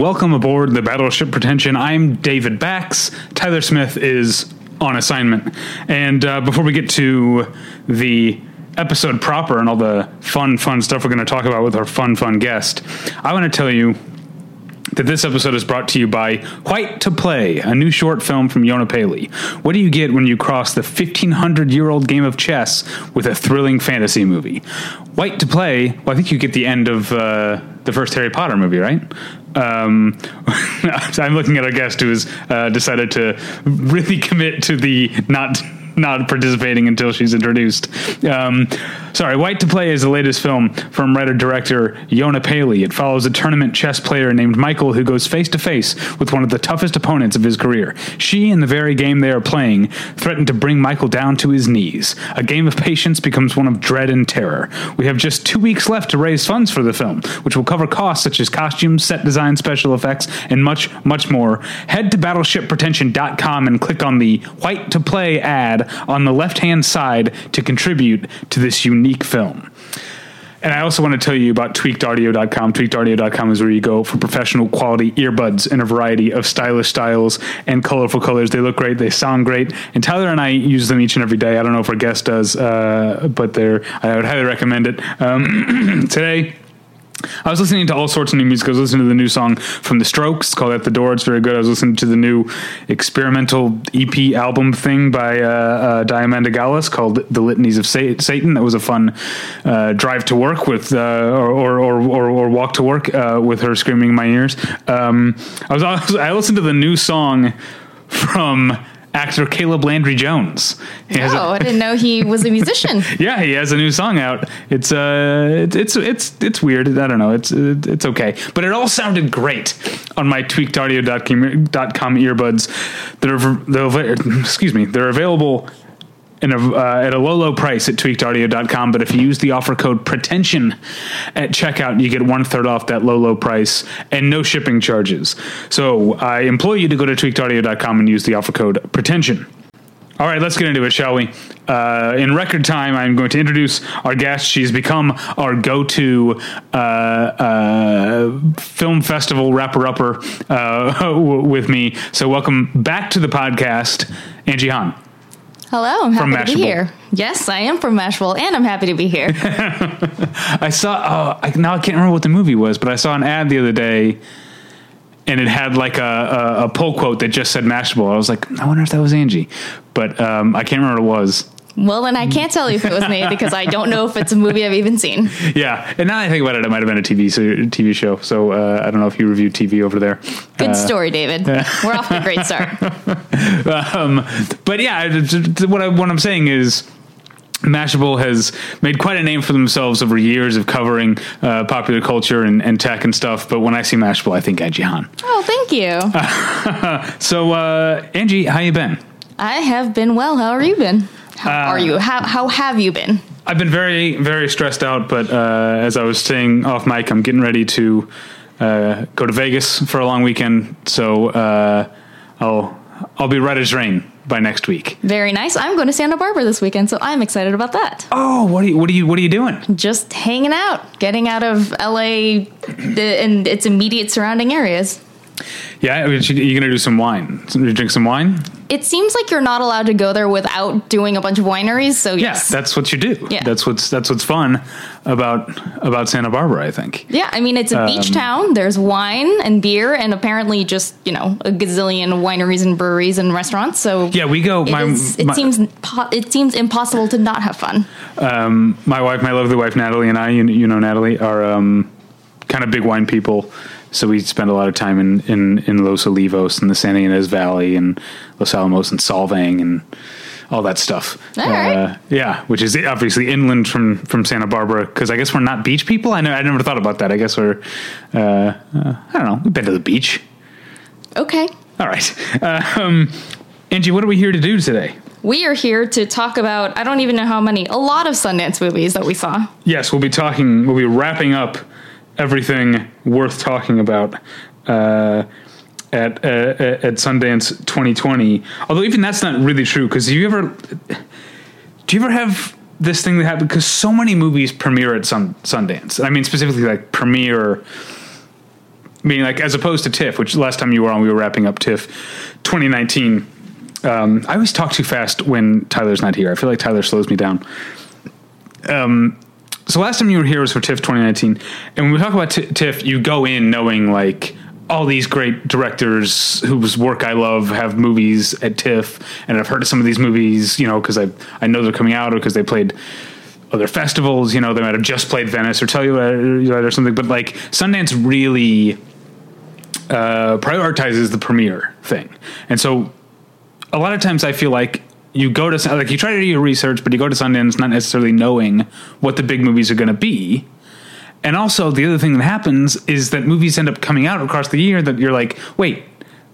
Welcome aboard the Battleship Pretension. I'm David Bax. Tyler Smith is on assignment. And uh, before we get to the episode proper and all the fun, fun stuff we're going to talk about with our fun, fun guest, I want to tell you that this episode is brought to you by White to Play, a new short film from Yona Paley. What do you get when you cross the 1500 year old game of chess with a thrilling fantasy movie? White to Play, well, I think you get the end of uh, the first Harry Potter movie, right? Um, I'm looking at our guest who has uh, decided to really commit to the not not participating until she's introduced. Um, sorry, White to Play is the latest film from writer director Yona Paley. It follows a tournament chess player named Michael who goes face to face with one of the toughest opponents of his career. She and the very game they are playing threaten to bring Michael down to his knees. A game of patience becomes one of dread and terror. We have just two weeks left to raise funds for the film, which will cover costs such as costumes, set design, special effects, and much, much more. Head to battleshippretension.com and click on the White to Play ad on the left hand side to contribute to this unique film. And I also want to tell you about tweakedaudio.com. Tweakedaudio.com is where you go for professional quality earbuds in a variety of stylish styles and colorful colors. They look great, they sound great. And Tyler and I use them each and every day. I don't know if our guest does, uh, but they're, I would highly recommend it. Um, today, I was listening to all sorts of new music. I was listening to the new song from The Strokes. Called At the Door. It's very good. I was listening to the new experimental EP album thing by uh, uh, Diamanda Galás called The Litanies of Satan. That was a fun uh, drive to work with, uh, or, or, or, or, walk to work uh, with her screaming in my ears. Um, I was I listened to the new song from actor Caleb Landry Jones. Oh, I didn't know he was a musician. yeah, he has a new song out. It's uh, it's it's it's weird. I don't know. It's it's okay, but it all sounded great on my tweakedaudio.com earbuds. They're, they're excuse me. They're available in a, uh, at a low, low price at tweakedaudio.com. But if you use the offer code pretension at checkout, you get one third off that low, low price and no shipping charges. So I implore you to go to tweakedaudio.com and use the offer code pretension. All right, let's get into it, shall we? Uh, in record time, I'm going to introduce our guest. She's become our go to uh, uh, film festival wrapper upper uh, with me. So, welcome back to the podcast, Angie Han. Hello, I'm happy to be here. Yes, I am from Mashable, and I'm happy to be here. I saw. Oh, I, now I can't remember what the movie was, but I saw an ad the other day, and it had like a, a, a pull quote that just said Mashable. I was like, I wonder if that was Angie, but um, I can't remember what it was. Well, then I can't tell you if it was me because I don't know if it's a movie I've even seen. Yeah, and now I think about it, it might have been a TV so, TV show. So uh, I don't know if you reviewed TV over there. Good uh, story, David. We're off to a great start. um, but yeah, what, I, what I'm saying is. Mashable has made quite a name for themselves over years of covering uh, popular culture and, and, tech and stuff. But when I see Mashable, I think Angie Han. Oh, thank you. so, uh, Angie, how you been? I have been well. How are you been? How uh, are you? How how have you been? I've been very very stressed out, but uh, as I was saying off mic, I'm getting ready to uh, go to Vegas for a long weekend. So uh, I'll I'll be right as rain by next week. Very nice. I'm going to Santa Barbara this weekend, so I'm excited about that. Oh, what are you what are you what are you doing? Just hanging out, getting out of LA and its immediate surrounding areas. Yeah, you're going to do some wine. You drink some wine? It seems like you're not allowed to go there without doing a bunch of wineries. So yes, yeah, that's what you do. Yeah. that's what's that's what's fun about about Santa Barbara. I think. Yeah, I mean it's a um, beach town. There's wine and beer, and apparently just you know a gazillion wineries and breweries and restaurants. So yeah, we go. It, my, is, it my, seems it seems impossible to not have fun. Um, my wife, my lovely wife Natalie, and I, you, you know Natalie, are um, kind of big wine people so we spend a lot of time in, in, in Los Olivos and the Santa Ynez Valley and Los Alamos and Solvang and all that stuff. All right. uh, yeah, which is obviously inland from, from Santa Barbara because I guess we're not beach people. I know I never thought about that. I guess we're uh, uh, I don't know. We've been to the beach. Okay. All right. Um, Angie, what are we here to do today? We are here to talk about I don't even know how many a lot of Sundance movies that we saw. Yes, we'll be talking. We'll be wrapping up everything worth talking about uh, at uh, at Sundance 2020. Although even that's not really true because you ever do you ever have this thing that happens because so many movies premiere at Sun, Sundance. I mean specifically like premiere meaning like as opposed to TIFF, which last time you were on, we were wrapping up TIFF 2019. Um, I always talk too fast when Tyler's not here. I feel like Tyler slows me down. Um, so last time you were here was for TIFF 2019, and when we talk about T- TIFF, you go in knowing like all these great directors whose work I love have movies at TIFF, and I've heard of some of these movies, you know, because I I know they're coming out or because they played other festivals. You know, they might have just played Venice or Telluride or something. But like Sundance really uh, prioritizes the premiere thing, and so a lot of times I feel like you go to like you try to do your research, but you go to Sundance not necessarily knowing what the big movies are going to be. And also, the other thing that happens is that movies end up coming out across the year that you're like, wait,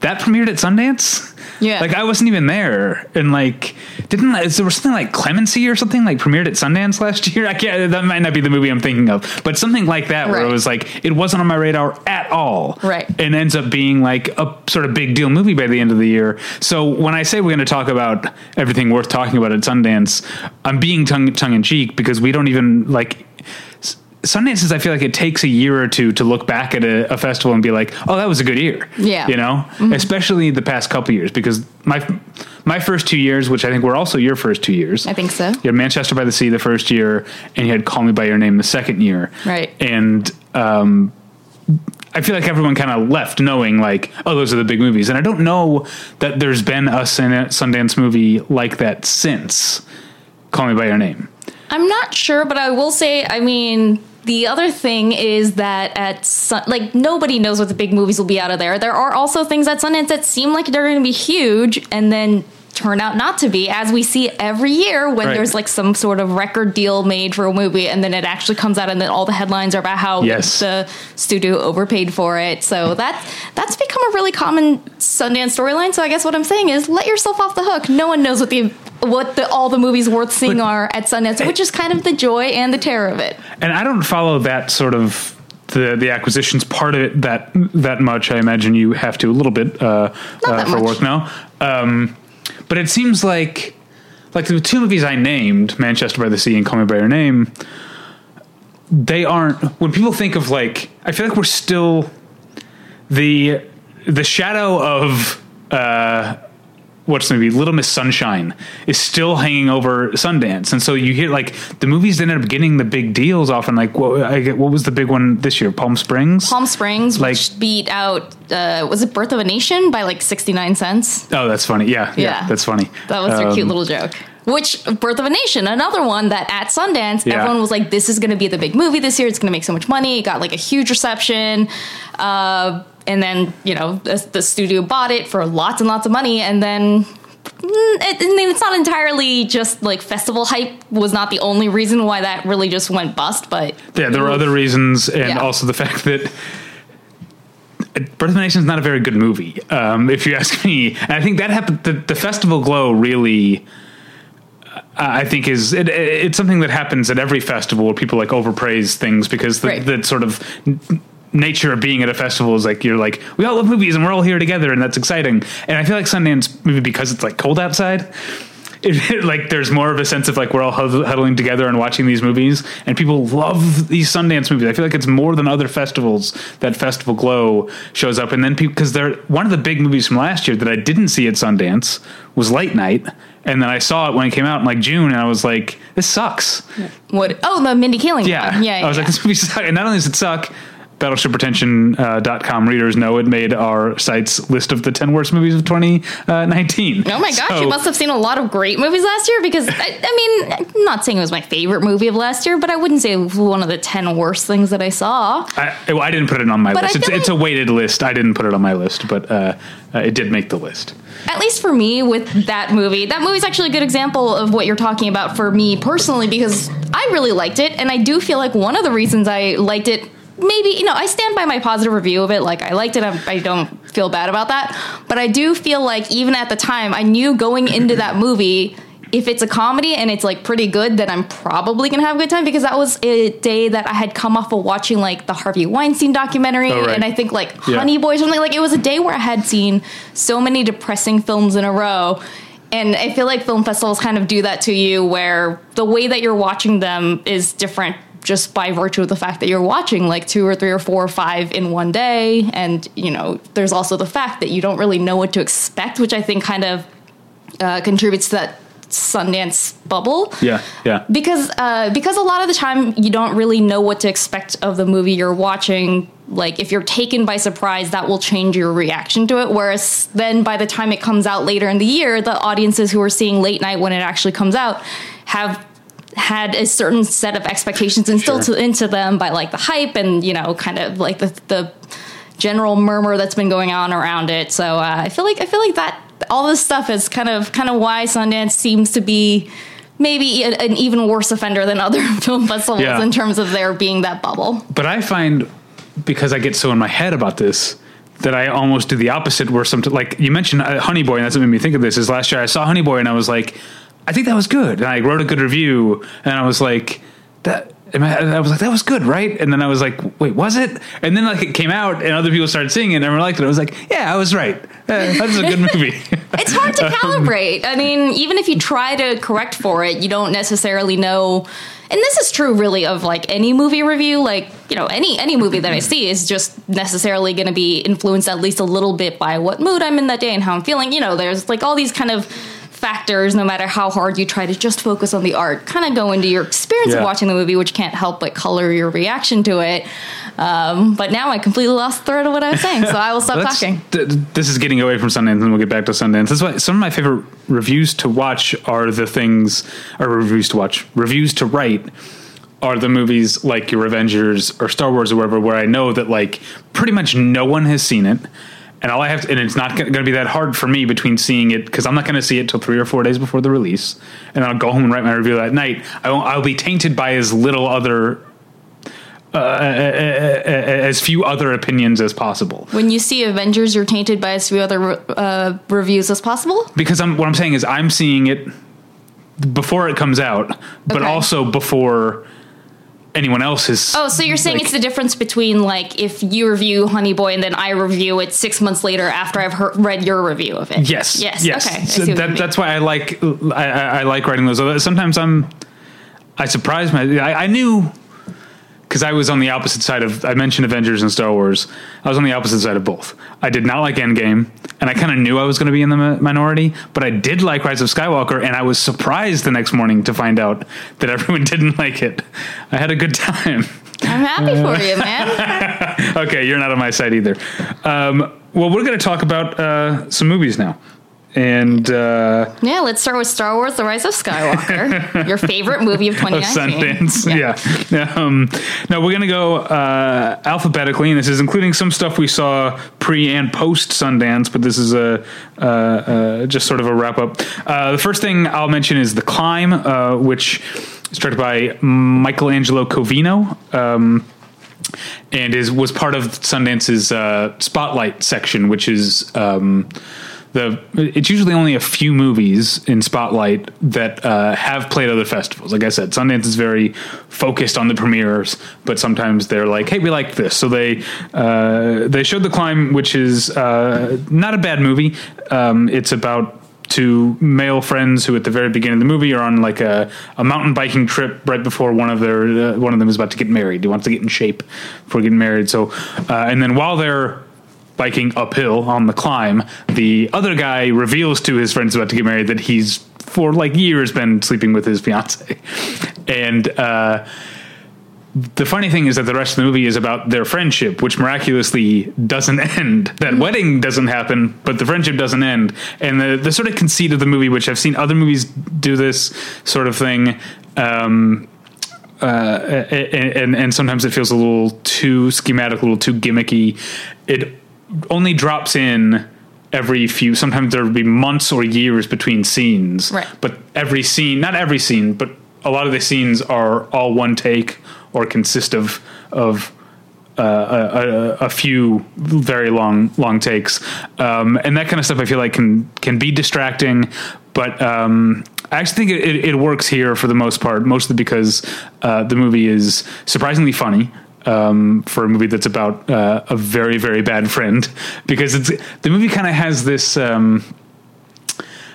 that premiered at Sundance? Yeah. Like I wasn't even there, and like didn't is there was something like Clemency or something like premiered at Sundance last year? I can't. That might not be the movie I'm thinking of, but something like that where it was like it wasn't on my radar at all, Right. And ends up being like a sort of big deal movie by the end of the year. So when I say we're going to talk about everything worth talking about at Sundance, I'm being tongue tongue in cheek because we don't even like. Sundance is I feel like it takes a year or two to look back at a, a festival and be like, oh, that was a good year. Yeah. You know, especially the past couple years because my my first two years, which I think were also your first two years. I think so. You had Manchester by the Sea the first year, and you had Call Me by Your Name the second year. Right. And um, I feel like everyone kind of left knowing like, oh, those are the big movies. And I don't know that there's been a Sundance movie like that since Call Me by Your Name. I'm not sure, but I will say, I mean, the other thing is that at Sun, like nobody knows what the big movies will be out of there. There are also things at Sundance that seem like they're going to be huge and then turn out not to be, as we see every year when Right. there's like some sort of record deal made for a movie and then it actually comes out and then all the headlines are about how Yes. the studio overpaid for it. So that that's become a really common Sundance storyline. So I guess what I'm saying is let yourself off the hook. No one knows what the what the, all the movies worth seeing But- are at Sundance, which is kind of the joy and the terror of it. and I don't follow that sort of the the acquisitions part of it that that much. I imagine you have to a little bit uh, uh, for much. work now. Um, but it seems like like the two movies I named, Manchester by the Sea and Call Me by Your Name, they aren't. When people think of like, I feel like we're still the the shadow of. Uh, what's the movie Little Miss Sunshine is still hanging over Sundance, and so you hear like the movies ended up getting the big deals often. Like what I get, what was the big one this year? Palm Springs. Palm Springs, Like- which beat out uh, was it Birth of a Nation by like sixty nine cents. oh, that's funny. Yeah, yeah, Yeah. that's funny. That was their Um, cute little joke. Which Birth of a Nation, another one that at Sundance, Yeah. everyone was like, "This is going to be the big movie this year. It's going to make so much money." It got like a huge reception, uh, and then you know the, the studio bought it for lots and lots of money, and then. mm, It, it's not entirely just like festival hype was not the only reason why that really just went bust, but Yeah, there are other reasons, and Yeah. also the fact that. Birth of a Nation is not a very good movie, um, if you ask me. And I think that happened. The, the festival glow really, uh, I think, is it, it's something that happens at every festival where people like overpraise things because the, Right. the sort of nature of being at a festival is like you're like we all love movies and we're all here together and that's exciting. And I feel like Sundance maybe because it's like cold outside. It, like there's more of a sense of like we're all huddling together and watching these movies and people love these Sundance movies. I feel like it's more than other festivals that Festival Glow shows up and then people because they're one of the big movies from last year that I didn't see at Sundance was Late Night and then I saw it when it came out in like June and I was like this sucks. what? Oh, the Mindy Kaling Yeah. one. yeah. I was yeah. like this movie sucks and not only does it suck BattleshipPretension.com readers know it made our site's list of the 10 worst movies of 2019. Oh my gosh, So- you must have seen a lot of great movies last year because I, I mean, I'm not saying it was my favorite movie of last year, but I wouldn't say it was one of the 10 worst things that I saw. I, I didn't put it on my But list. It's, it's a weighted list. I didn't put it on my list, but uh, uh, it did make the list. At least for me with that movie. That movie's actually a good example of what you're talking about for me personally because I really liked it and I do feel like one of the reasons I liked it maybe you know I stand by my positive review of it. Like I liked it. I, I don't feel bad about that. But I do feel like even at the time I knew going into that movie if it's a comedy and it's like pretty good then I'm probably gonna have a good time because that was a day that I had come off of watching like the Harvey Weinstein documentary Oh, right. and I think like Yeah. Honey Boy or something. Like it was a day where I had seen so many depressing films in a row. And I feel like film festivals kind of do that to you where the way that you're watching them is different just by virtue of the fact that you're watching like two or three or four or five in one day. And, you know, there's also the fact that you don't really know what to expect, which I think kind of uh, contributes to that Sundance bubble. Yeah, yeah. Because uh, because a lot of the time you don't really know what to expect of the movie you're watching. Like if you're taken by surprise, that will change your reaction to it. Whereas then by the time it comes out later in the year, the audiences who are seeing late night when it actually comes out have had a certain set of expectations instilled Sure. to, into them by like the hype and you know kind of like the the general murmur that's been going on around it. So uh, I feel like I feel like that all this stuff is kind of kind of why Sundance seems to be maybe a, an even worse offender than other film festivals Yeah. in terms of there being that bubble. But I find because I get so in my head about this that I almost do the opposite. Where some like you mentioned uh, Honey Boy, and that's what made me think of this. Is last year I saw Honey Boy and I was like, I think that was good, and I wrote a good review, and I was like that. and I I was like, that was good, right? And then I was like, wait, was it? And then like it came out, and other people started seeing it, and everyone liked it. I was like, yeah, I was right. Uh, that's a good movie. It's hard to calibrate. I mean, even if you try to correct for it, you don't necessarily know. And this is true, really, of like any movie review. Like you know, any any movie that I see is just necessarily going to be influenced at least a little bit by what mood I'm in that day and how I'm feeling. You know, there's like all these kind of factors. No matter how hard you try to just focus on the art, kind of go into your experience Yeah. of watching the movie, which can't help but color your reaction to it. Um, but now I completely lost the thread of what I was saying, so I will stop talking. th- th- this is getting away from Sundance, and we'll get back to Sundance. That's why some of my favorite reviews to watch are the things, or reviews to watch, reviews to write are the movies like your Avengers or Star Wars or whatever, where I know that like pretty much no one has seen it. And all I have to, and it's not going to be that hard for me between seeing it because I'm not going to see it till three or four days before the release, and I'll go home and write my review that night. I won't, I'll be tainted by as little other, uh, uh, uh, uh as few other opinions as possible. When you see Avengers, you're tainted by as few other uh, reviews as possible. because I'm what I'm saying is I'm seeing it before it comes out, but Okay. also before anyone else is. Oh, so you're saying Like- it's the difference between like if you review Honey Boy and then I review it six months later after I've heard, read your review of it. Yes. Yes. Yes. Okay. So see what you that, that's why I like I, I, I like writing those. Sometimes I'm I surprise my I, I knew because I was on the opposite side of I mentioned Avengers and Star Wars. I was on the opposite side of both. I did not like Endgame, and I kind of knew I was going to be in the mi- minority. But I did like Rise of Skywalker, and I was surprised the next morning to find out that everyone didn't like it. I had a good time. I'm happy for you, man. okay, you're not on my side either. Um, well, we're going to talk about uh, some movies now. And uh, yeah, let's start with Star Wars: The Rise of Skywalker, your favorite movie of of 2019. Sundance, yeah. Um, now we're going to go uh, alphabetically, and this is including some stuff we saw pre and post Sundance, but this is a uh, uh, just sort of a wrap up. Uh, the first thing I'll mention is The Climb, uh, which is directed by Michelangelo Covino. Um, and is was part of Sundance's uh, spotlight section, which is um, the. It's usually only a few movies in spotlight that uh, have played other festivals. Like I said, Sundance is very focused on the premieres, but sometimes they're like, "Hey, we like this," so they uh, they showed the climb, which is uh, not a bad movie. Um, it's about two male friends who at the very beginning of the movie are on like a, a mountain biking trip right before one of their uh, one of them is about to get married he wants to get in shape before getting married so uh, and then while they're biking uphill on the climb the other guy reveals to his friends about to get married that he's for like years been sleeping with his fiance and uh the funny thing is that the rest of the movie is about their friendship, which miraculously doesn't end. That wedding doesn't happen, but the friendship doesn't end. And the, the sort of conceit of the movie, which I've seen other movies do this sort of thing, um, uh, and, and and sometimes it feels a little too schematic, a little too gimmicky. It only drops in every few. Sometimes there will be months or years between scenes, Right. but every scene, not every scene, but a lot of the scenes are all one take or consist of of uh, a, a, a few very long long takes, um, and that kind of stuff. I feel like can can be distracting, but um, I actually think it, it, it works here for the most part, mostly because uh, the movie is surprisingly funny. Um, for a movie that's about uh, a very very bad friend, because it's the movie kind of has this um,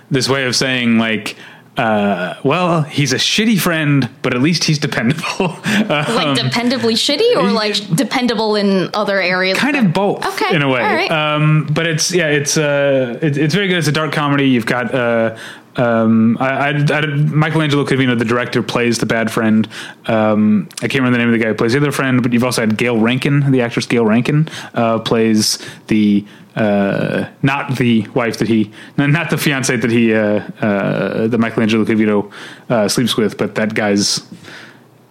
this way of saying like uh, well, he's a shitty friend, but at least he's dependable. like dependably shitty or like dependable in other areas. kind of both Okay, in a way right. um but it's yeah it's uh it, it's very good it's a dark comedy you've got uh um, I, I, I, Michelangelo Covino, the director, plays the bad friend. Um, I can't remember the name of the guy who plays the other friend, but you've also had Gayle Rankin, the actress Gayle Rankin, uh, plays the uh, not the wife that he, not the fiance that he, uh, uh, that Michelangelo Covino uh, sleeps with, but that guy's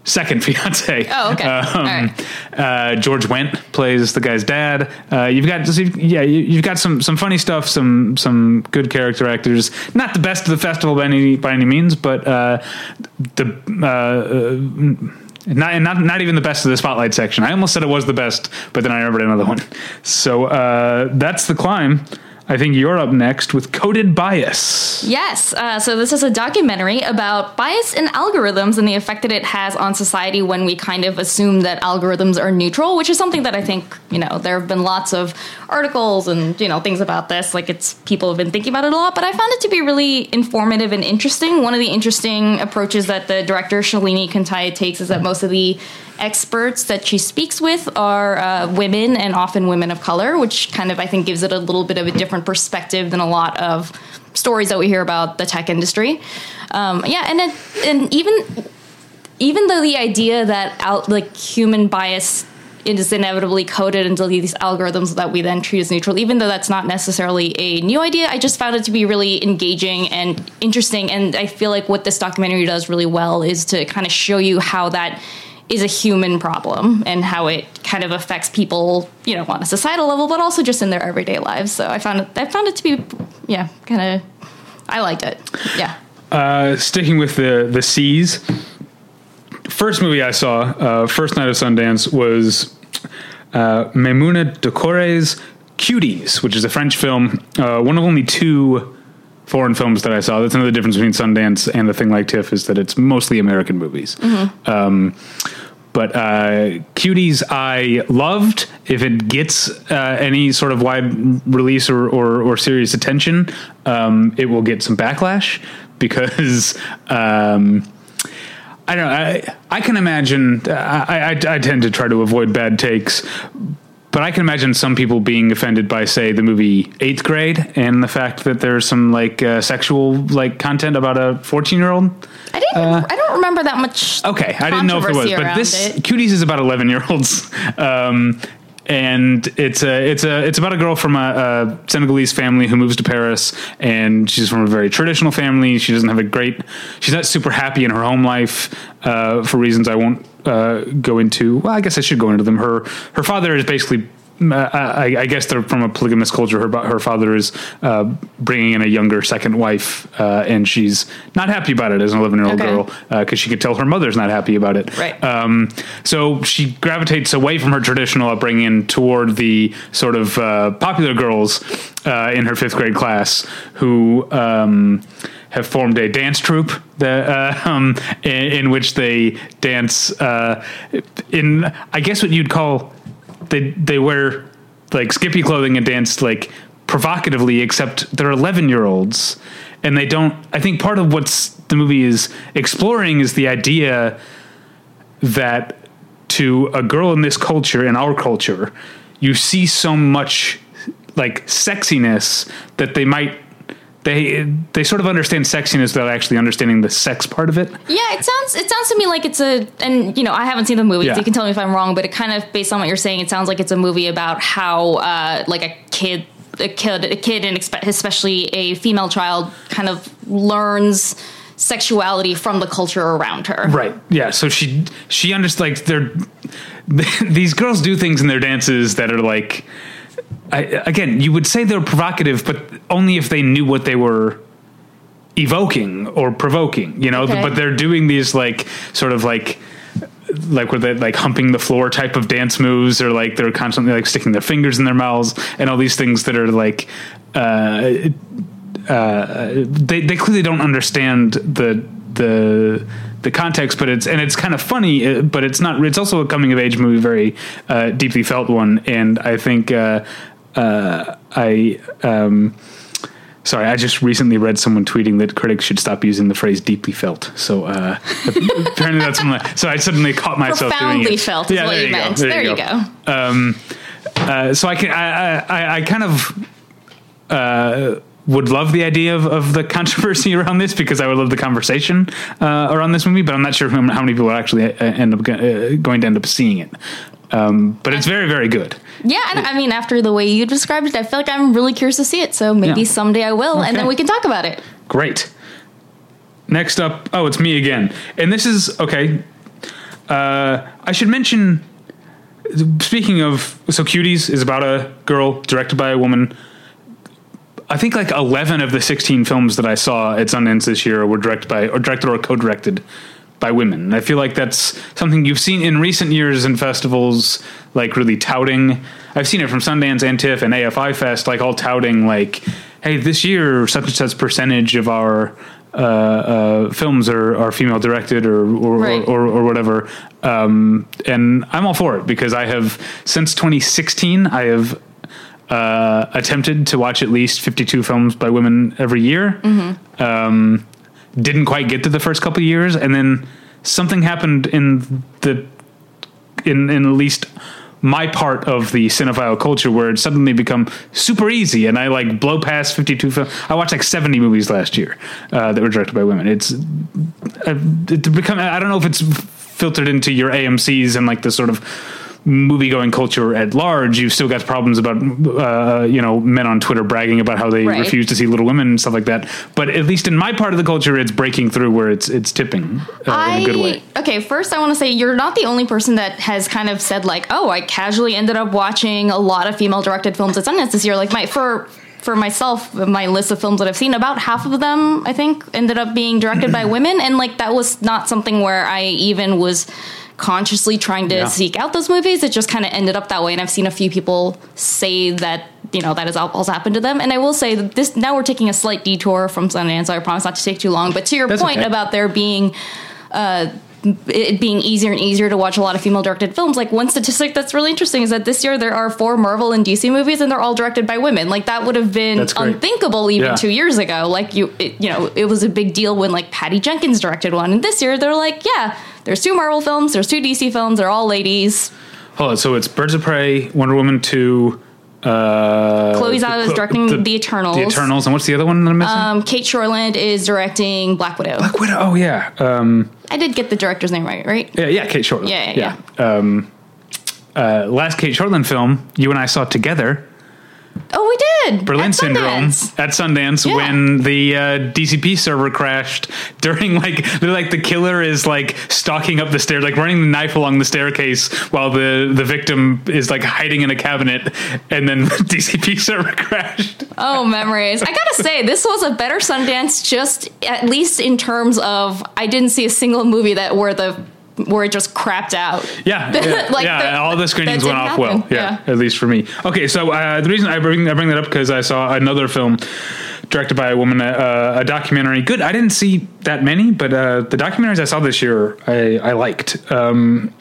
second fiance. Oh, okay. Um, All right. uh, George Wendt plays the guy's dad. Uh, you've got yeah, you- you've got some some funny stuff, some some good character actors. Not the best of the festival by any by any means, but uh, the. Uh, uh, not, not not even the best of the spotlight section. I almost said it was the best, but then I remembered another one. So uh, that's the climb. I think you're up next with coded bias. Yes. Uh, so this is a documentary about bias in algorithms and the effect that it has on society when we kind of assume that algorithms are neutral, which is something that I think you know there have been lots of articles and you know things about this. Like it's people have been thinking about it a lot, but I found it to be really informative and interesting. One of the interesting approaches that the director Shalini Kantayya takes is that most of the experts that she speaks with are uh, women and often women of color, which kind of I think gives it a little bit of a different perspective than a lot of stories that we hear about the tech industry. Um, yeah, and it, and even even though the idea that out like human bias is inevitably coded into these algorithms that we then treat as neutral, even though that's not necessarily a new idea, I just found it to be really engaging and interesting. And I feel like what this documentary does really well is to kind of show you how that is a human problem and how it kind of affects people, you know, on a societal level, but also just in their everyday lives. So I found it, I found it to be, yeah, kind of, I liked it. Yeah. Uh, sticking with the the C's. First movie I saw, uh, first night of Sundance, was uh, Maïmouna Doucouré's Cuties, which is a French film, uh, one of only two foreign films that I saw. That's another difference between Sundance and the thing like TIFF is that it's mostly American movies. Um, but uh, Cuties I loved. If it gets uh, any sort of wide release or, or, or serious attention, um, it will get some backlash because. Um, I don't know. I, I can imagine. I, I, I tend to try to avoid bad takes, but I can imagine some people being offended by, say, the movie Eighth Grade and the fact that there's some like uh, sexual like content about a 14 year old. I didn't, I don't remember that much. Okay, I didn't know if there was, but this it. Cuties is about 11 year olds. Um, and it's a it's a it's about a girl from a, a Senegalese family who moves to Paris, and she's from a very traditional family. She doesn't have a great. She's not super happy in her home life uh, for reasons I won't uh, go into. Well, I guess I should go into them. Her her father is basically. Uh, I, I guess they're from a polygamous culture. Her her father is uh, bringing in a younger second wife, uh, and she's not happy about it as an eleven year old Okay. girl because she could tell her mother's not happy about it. Right. Um, so she gravitates away from her traditional upbringing toward the sort of uh, popular girls uh, in her fifth grade class who um, have formed a dance troupe that, uh, um, in, in which they dance uh, in, I guess, what you'd call they they wear like skippy clothing and dance like provocatively, except they're eleven year olds and they don't. I think part of what's the movie is exploring is the idea that to a girl in this culture, in our culture, you see so much like sexiness that they might they they sort of understand sexiness without actually understanding the sex part of it. Yeah, it sounds it sounds to me like it's a and you know I haven't seen the movie, Yeah. so you can tell me if I'm wrong. But it kind of based on what you're saying, it sounds like it's a movie about how uh, like a kid, a kid, a kid, and especially a female child, kind of learns sexuality from the culture around her. Right. Yeah. So she she understands like they're these girls do things in their dances that are like I, again you would say they're provocative, but only if they knew what they were evoking or provoking. You know, Okay. but they're doing these like sort of like like where they like humping the floor type of dance moves or like they're constantly like sticking their fingers in their mouths and all these things that are like uh uh they they clearly don't understand the the the context but it's and it's kind of funny uh, but it's not it's also a coming of age movie very uh deeply felt one and i think uh uh i um Sorry, I just recently read someone tweeting that critics should stop using the phrase "deeply felt." So uh, apparently that's my, So I suddenly caught myself doing Profoundly it. felt is what there you meant. Go. There, you go. Uh, so I can I I, I kind of uh, would love the idea of, of the controversy around this because I would love the conversation uh, around this movie, but I'm not sure how many people are actually uh, end up go- uh, going to end up seeing it. Um, but it's very very good. Yeah, and I mean, after the way you described it, I feel like I'm really curious to see it. So maybe Yeah. someday I will, and then we can talk about it. Great. Next up, oh, it's me again, and this is okay. Uh, I should mention. Speaking of, so Cuties is about a girl directed by a woman. I think like eleven of the sixteen films that I saw at Sundance this year were directed by or directed or co-directed by women. And I feel like that's something you've seen in recent years in festivals, like really touting. I've seen it from Sundance and TIFF and AFI Fest, like all touting like, hey, this year such and such percentage of our uh, uh, films are, are female directed or or, Right. or, or, or whatever. Um, and I'm all for it because I have since 2016 I have uh, attempted to watch at least 52 films by women every year. Um, didn't quite get to the first couple of years, and then something happened in the in in at least my part of the cinephile culture where it suddenly become super easy and I like blow past 52 films. I watched like 70 movies last year uh, that were directed by women. It's uh, it become I don't know if it's filtered into your AMC's and like the sort of movie going culture at large. You've still got problems about uh, you know men on Twitter bragging about how they Right. refuse to see Little Women and stuff like that. But at least in my part of the culture, it's breaking through where it's it's tipping uh, in a good way. Okay, first I want to say you're not the only person that has kind of said like, "Oh, I casually ended up watching a lot of female-directed films at Sundance this year." Like my for for myself, my list of films that I've seen, about half of them I think ended up being directed by women, and like that was not something where I even was consciously trying to Yeah. seek out those movies. It just kind of ended up that way, and I've seen a few people say that you know that has al- also happened to them. And I will say that this now we're taking a slight detour from Sundance. So I promise not to take too long. But to your That's point okay. about there being uh, it being easier and easier to watch a lot of female directed films. Like one statistic that's really interesting is that this year there are four Marvel and DC movies and they're all directed by women. Like that would have been unthinkable even Yeah. two years ago. Like you, it, you know, it was a big deal when like Patty Jenkins directed one, and this year they're like, yeah, there's two Marvel films, there's two DC films, they're all ladies. Hold on, so it's Birds of Prey, Wonder Woman two. Uh, Chloe Zhao is directing The Eternals. The Eternals, and what's the other one that I'm missing? Um, Cate Shortland is directing Black Widow. Black Widow. Oh yeah, um, I did get the director's name right, right? yeah, yeah. Cate Shortland. Yeah, yeah, Um, uh, last Cate Shortland film you and I saw together, Oh, we did. Berlin At Syndrome, Sundance. at Sundance Yeah. when the uh, DCP server crashed during like they're like the killer is like stalking up the stairs, like running the knife along the staircase while the the victim is like hiding in a cabinet, and then the DCP server crashed. Oh, memories. I gotta say, this was a better Sundance, just at least in terms of I didn't see a single movie that where the where it just crapped out. Yeah, yeah, Like yeah, the- all the screenings went off well. Yeah, yeah. at least for me. Okay, so uh, the reason I bring I bring that up because I saw another film directed by a woman, uh, a documentary. Good. I didn't see that many, but uh, the documentaries I saw this year, I, I liked. Um,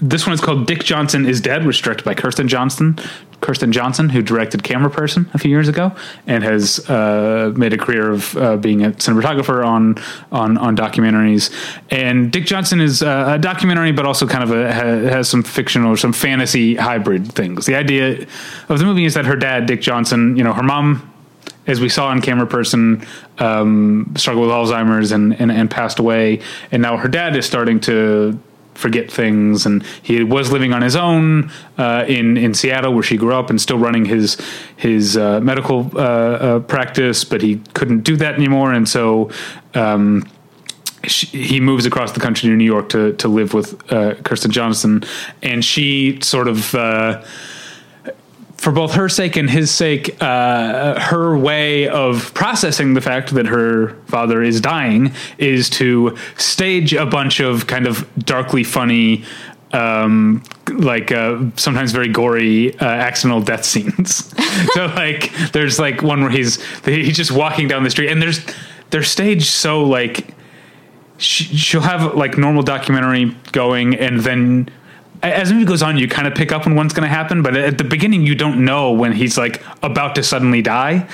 this one is called Dick Johnson is Dead, which is directed by Kirsten Johnson. Kirsten Johnson, who directed Camera Person a few years ago, and has uh, made a career of uh, being a cinematographer on on on documentaries. And Dick Johnson is uh, a documentary, but also kind of a, ha, has some fictional or some fantasy hybrid things. The idea of the movie is that her dad, Dick Johnson, you know, her mom as we saw in Camera Person, um, struggled with Alzheimer's and, and, and passed away. And now her dad is starting to forget things. And he was living on his own uh, in in Seattle, where she grew up, and still running his his uh, medical uh, uh, practice. But he couldn't do that anymore, and so. Um, she, he moves across the country to New York to to live with uh, Kirsten Johnson, and she sort of uh, for both her sake and his sake, uh, her way of processing the fact that her father is dying is to stage a bunch of kind of darkly funny, um, like uh, sometimes very gory uh, accidental death scenes. so like, there's like one where he's he's just walking down the street, and there's they're staged so like she, she'll have like normal documentary going, and then as the movie goes on, you kind of pick up when one's going to happen, but at the beginning, you don't know when he's like about to suddenly die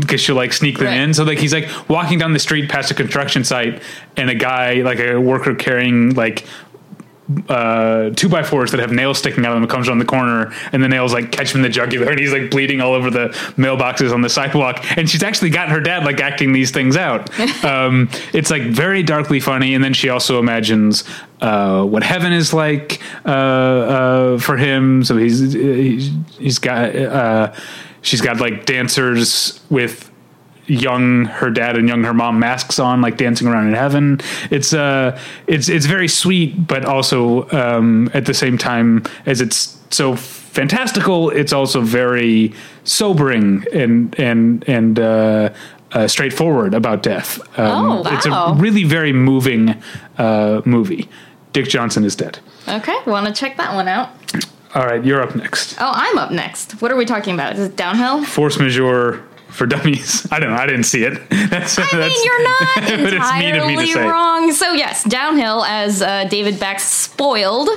because she'll like sneak them Right. in. So like he's like walking down the street past a construction site, and a guy like a worker carrying like uh, two by fours that have nails sticking out of them comes around the corner, and the nails like catch him in the jugular, and he's like bleeding all over the mailboxes on the sidewalk. And she's actually got her dad like acting these things out. um, it's like very darkly funny, and then she also imagines uh, what heaven is like uh, uh, for him. So he's he's, he's got uh, she's got like dancers with young her dad and young her mom masks on like dancing around in heaven it's uh it's it's very sweet but also um at the same time as it's so fantastical it's also very sobering and and and uh uh, straightforward about death. Um, Oh, It's a really very moving uh, movie. Dick Johnson is dead. Okay, want to check that one out. All right, you're up next. Oh, I'm up next. What are we talking about? Is it downhill? Force majeure for dummies. I don't know. I didn't see it. That's, I mean, you're not it's me entirely wrong. So yes, Downhill, as uh, David Bax spoiled,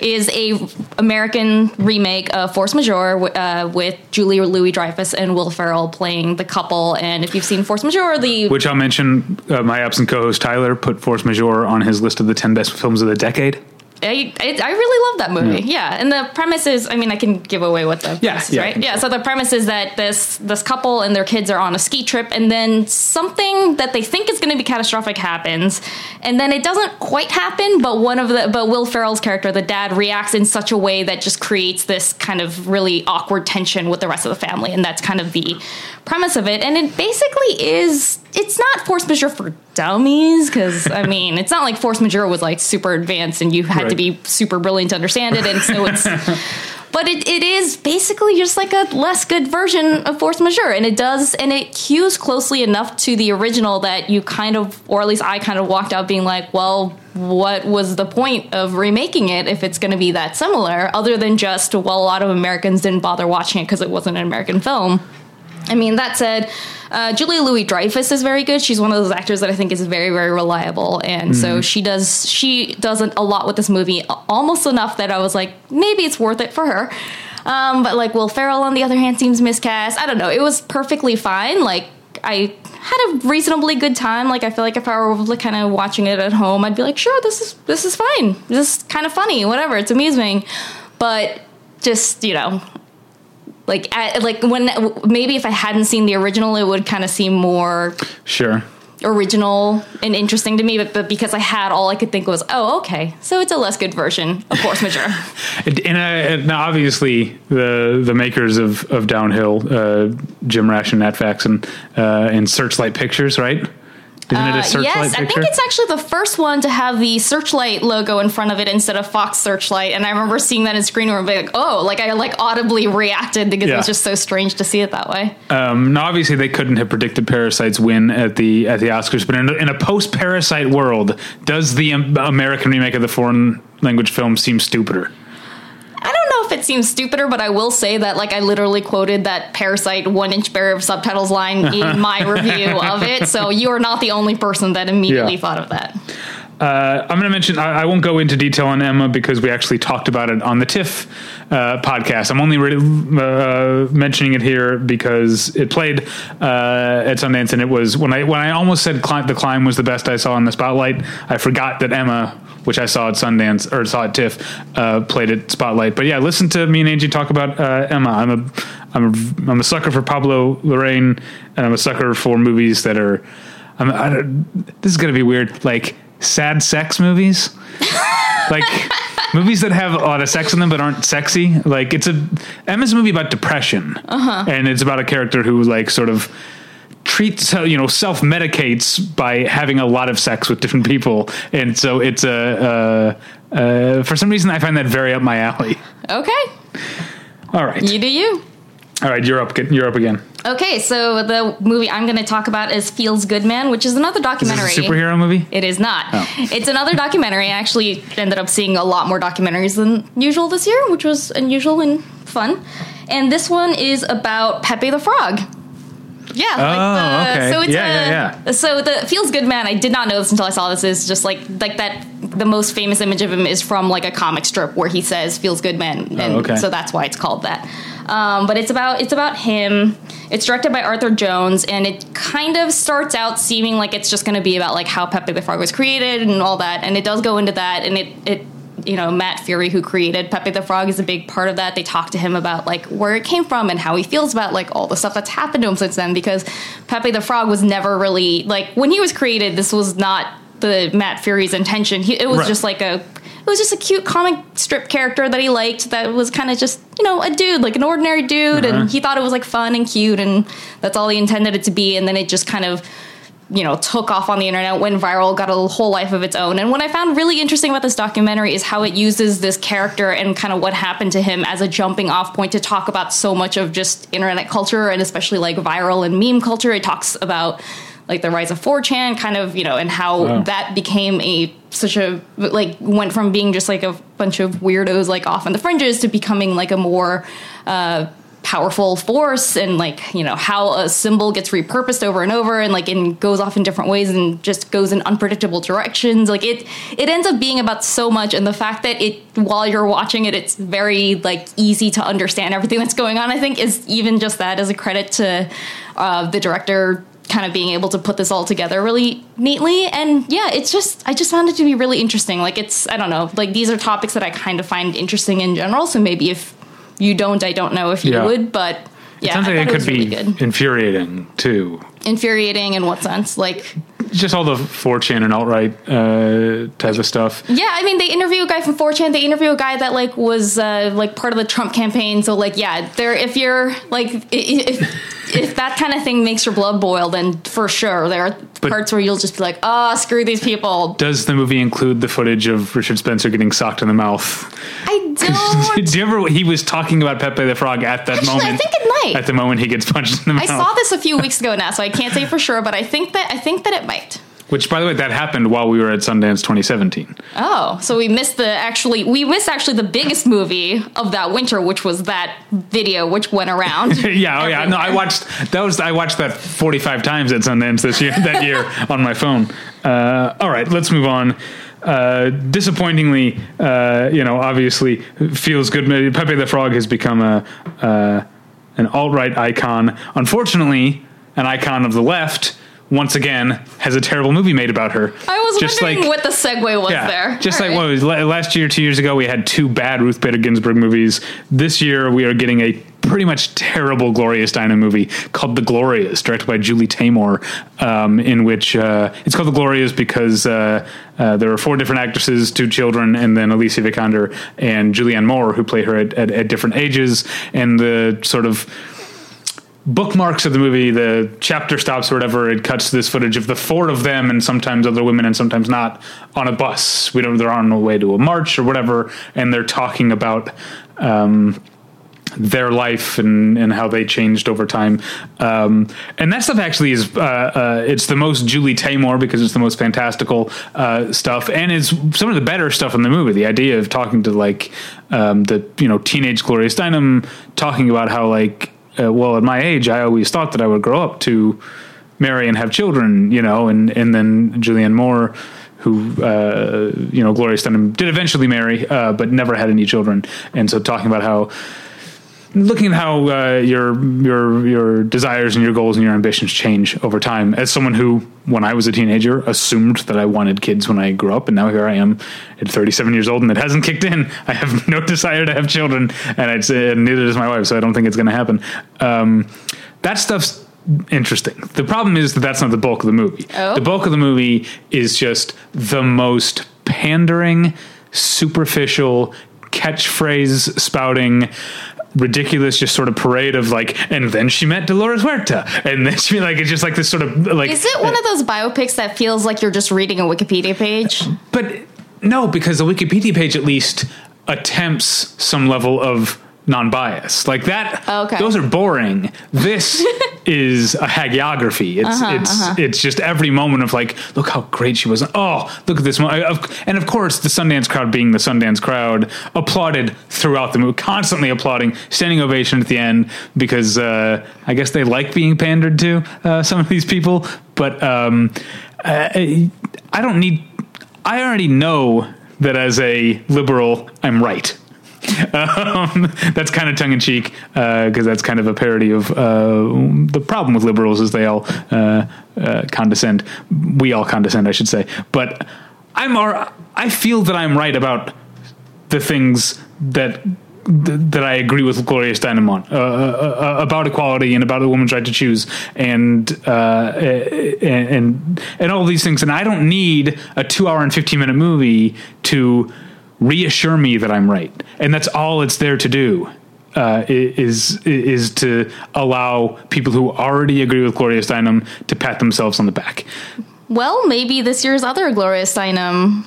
is a American remake of Force Majeure uh, with Julia Louis Dreyfus and Will Ferrell playing the couple. And if you've seen Force Majeure, the Which I'll mention. Uh, my absent co-host Tyler put Force Majeure on his list of the ten best films of the decade. I, I, I really love that movie. Yeah. and the premise is, I mean, I can give away what the Yeah, premise is, yeah, right? Yeah. so. So the premise is that this this couple and their kids are on a ski trip, and then something that they think is going to be catastrophic happens, and then it doesn't quite happen. But one of the but Will Ferrell's character, the dad, reacts in such a way that just creates this kind of really awkward tension with the rest of the family, and that's kind of the premise of it. And it basically is. It's not force majeure for dummies because I mean, it's not like force majeure was like super advanced and you had to be super brilliant to understand it, and so it's. But it, it is basically just like a less good version of force majeure, and it does, and it cues closely enough to the original that you kind of, or at least I kind of walked out being like, well, what was the point of remaking it if it's going to be that similar, other than just, well, a lot of Americans didn't bother watching it because it wasn't an American film. I mean, that said, uh, Julia Louis Dreyfus is very good. She's one of those actors that I think is very, very reliable, and so she does she does a lot with this movie, almost enough that I was like, maybe it's worth it for her. Um, but like Will Ferrell, on the other hand, seems miscast. I don't know. It was perfectly fine. Like I had a reasonably good time. Like I feel like if I were like, kind of watching it at home, I'd be like, sure, this is this is fine. This is kind of funny. Whatever, it's amusing. But just you know, like at, like when maybe if I hadn't seen the original, it would kind of seem more Sure. original and interesting to me. But, but because I had all I could think was, oh, okay, so it's a less good version of Force Majeure. And, uh, now, obviously, the the makers of, of Downhill, uh, Jim Rash and Nat Faxon, uh, and Searchlight Pictures, right? Isn't it a Uh, Searchlight yes, I think it's actually the first one to have the Searchlight logo in front of it instead of Fox Searchlight. And I remember seeing that in screen room and being like, oh, like I like audibly reacted because it was just so strange to see it that way. Um, now, obviously, they couldn't have predicted Parasite's win at the at the Oscars, but in a, in a post Parasite world, does the American remake of the foreign language film seem stupider? I don't know if it seems stupider, but I will say that like I literally quoted that Parasite one inch bare of subtitles line in my review of it. So you are not the only person that immediately Yeah. thought of that. Uh, I'm going to mention. I, I won't go into detail on Emma because we actually talked about it on the TIFF uh, podcast. I'm only re- uh, mentioning it here because it played uh, at Sundance, and it was when I when I almost said Climb, the climb was the best I saw in the spotlight. I forgot that Emma, which I saw at Sundance or saw at TIFF, uh, played at Spotlight. But yeah, listen to me and Angie talk about uh, Emma. I'm a I'm a I'm a sucker for Pablo Larraín, and I'm a sucker for movies that are. I'm, I don't, this is going to be weird. Like sad sex movies, like movies that have a lot of sex in them but aren't sexy. Like it's a Emma's a movie about depression, uh-huh. and it's about a character who like sort of treats you know self medicates by having a lot of sex with different people, and so it's a. Uh, uh, for some reason, I find that very up my alley. Okay, All right, you do you. all right, you're up. You're up again. Okay, so the movie I'm going to talk about is Feels Good Man, which is another Is documentary. a superhero movie? It is not. Oh. It's another documentary. I actually ended up seeing a lot more documentaries than usual this year, which was unusual and fun. And this one is about Pepe the Frog. Yeah. Oh, like the, okay. So it's Yeah, a, yeah, yeah. So the feels good man. I did not know this until I saw this. Is just like like that. The most famous image of him is from like a comic strip where he says "feels good man," and Oh, okay. so that's why it's called that. Um, but it's about it's about him. It's directed by Arthur Jones, and it kind of starts out seeming like it's just going to be about like how Pepe the Frog was created and all that, and it does go into that, and it it you know Matt Furie who created Pepe the Frog is a big part of that. They talk to him about like where it came from and how he feels about like all the stuff that's happened to him since then because Pepe the Frog was never really like when he was created this was not the Matt Furie's intention. He, it was Right. just like a it was just a cute comic strip character that he liked that was kind of just you know a dude like an ordinary dude Uh-huh. and he thought it was like fun and cute and that's all he intended it to be and then it just kind of you know took off on the internet went viral got a whole life of its own and what i found really interesting about this documentary is how it uses this character and kind of what happened to him as a jumping off point to talk about so much of just internet culture and especially like viral and meme culture it talks about like the rise of 4chan kind of you know and how Wow. that became a such a like went from being just like a bunch of weirdos like off on the fringes to becoming like a more uh powerful force and like you know how a symbol gets repurposed over and over and like and goes off in different ways and just goes in unpredictable directions. Like it it ends up being about so much and the fact that it while you're watching it it's very like easy to understand everything that's going on. I think is even just that as a credit to uh, the director kind of being able to put this all together really neatly. And yeah it's just i just found it to be really interesting. Like it's i don't know like these are topics that i kind of find interesting in general. So maybe if you don't i don't know if you Yeah. would but It yeah sounds I like it could was be really infuriating too. infuriating in what sense like Just all the 4chan and alt right uh, type of stuff. yeah i mean they interview a guy from 4chan they interview a guy that like was uh, like part of the trump campaign so like yeah there if you're like if, if that kind of thing makes your blood boil then for sure there are But- parts where you'll just be like oh screw these people Does the movie include the footage of Richard Spencer getting socked in the mouth? i don't Do you ever? He was talking about Pepe the Frog at that Actually, I think it might. At the moment he gets punched in the mouth. I saw this a few weeks ago now, so I can't say for sure, but I think that I think that it might. Which, by the way, that happened while we were at Sundance 2017. Oh, so we missed the actually we missed actually the biggest movie of that winter, which was that video which went around. yeah, oh yeah. No, I watched that was I watched that 45 times at Sundance this year that year on my phone. Uh, all right, let's move on. Uh, disappointingly, uh, you know, obviously feels good. Pepe the Frog has become a uh, an alt right icon. Unfortunately, an icon of the left. Once again, has a terrible movie made about her. I was Just wondering like- what the segue was Yeah, there. just All like right. what was last year, two years ago, we had two bad Ruth Bader Ginsburg movies. This year, we are getting a pretty much terrible Gloria Steinem movie called The Glorias, directed by Julie Taymor, um, in which uh, it's called The Glorias because uh, uh, there are four different actresses, two children, and then Alicia Vikander and Julianne Moore, who play her at, at, at different ages, and the sort of bookmarks of the movie, the chapter stops or whatever, it cuts to this footage of the four of them and sometimes other women and sometimes not on a bus. We don't they're on the way to a march or whatever, and they're talking about um their life and, and how they changed over time. Um, and that stuff actually is, uh, uh, it's the most Julie Taymor because it's the most fantastical uh, stuff. And it's some of the better stuff in the movie. The idea of talking to like um, the, you know, teenage Gloria Steinem talking about how like, uh, well, at my age, I always thought that I would grow up to marry and have children, you know, and, and then Julianne Moore, who, uh, you know, Gloria Steinem did eventually marry, uh, but never had any children. And so talking about how, looking at how uh, your your your desires and your goals and your ambitions change over time. As someone who, when I was a teenager, assumed that I wanted kids when I grew up, and now here I am at 37 years old, and it hasn't kicked in. I have no desire to have children, and it's uh, neither does my wife, so I don't think it's going to happen. Um, that stuff's interesting. The problem is that that's not the bulk of the movie. Oh. The bulk of the movie is just the most pandering, superficial catchphrase spouting ridiculous just sort of parade of like and then she met Dolores Huerta and then she like it's just like this sort of like Is it one of those biopics that feels like you're just reading a Wikipedia page? but no because the Wikipedia page at least attempts some level of non-bias like that Okay. those are boring this is a hagiography. It's Uh-huh, it's it's just every moment of like, look how great she was. Oh, look at this one. And of course, the Sundance crowd, being the Sundance crowd, applauded throughout the movie, constantly applauding, standing ovation at the end because uh, I guess they like being pandered to uh, some of these people. But um, I, I don't need. I already know that as a liberal, I'm right. Um, that's kind of tongue in cheek because that's kind of a parody of uh, the problem with liberals is they all uh, uh, condescend. We all condescend, I should say. But I'm ar- I feel that I'm right about the things that that I agree with Gloria Steinem on uh, uh, about equality and about the woman's right to choose and uh, and and and all these things. And I don't need a two hour and fifteen minute movie to reassure me that I'm right, and that's all it's there to do. Uh, is is to allow people who already agree with Gloria Steinem to pat themselves on the back. Well, maybe this year's other Gloria Steinem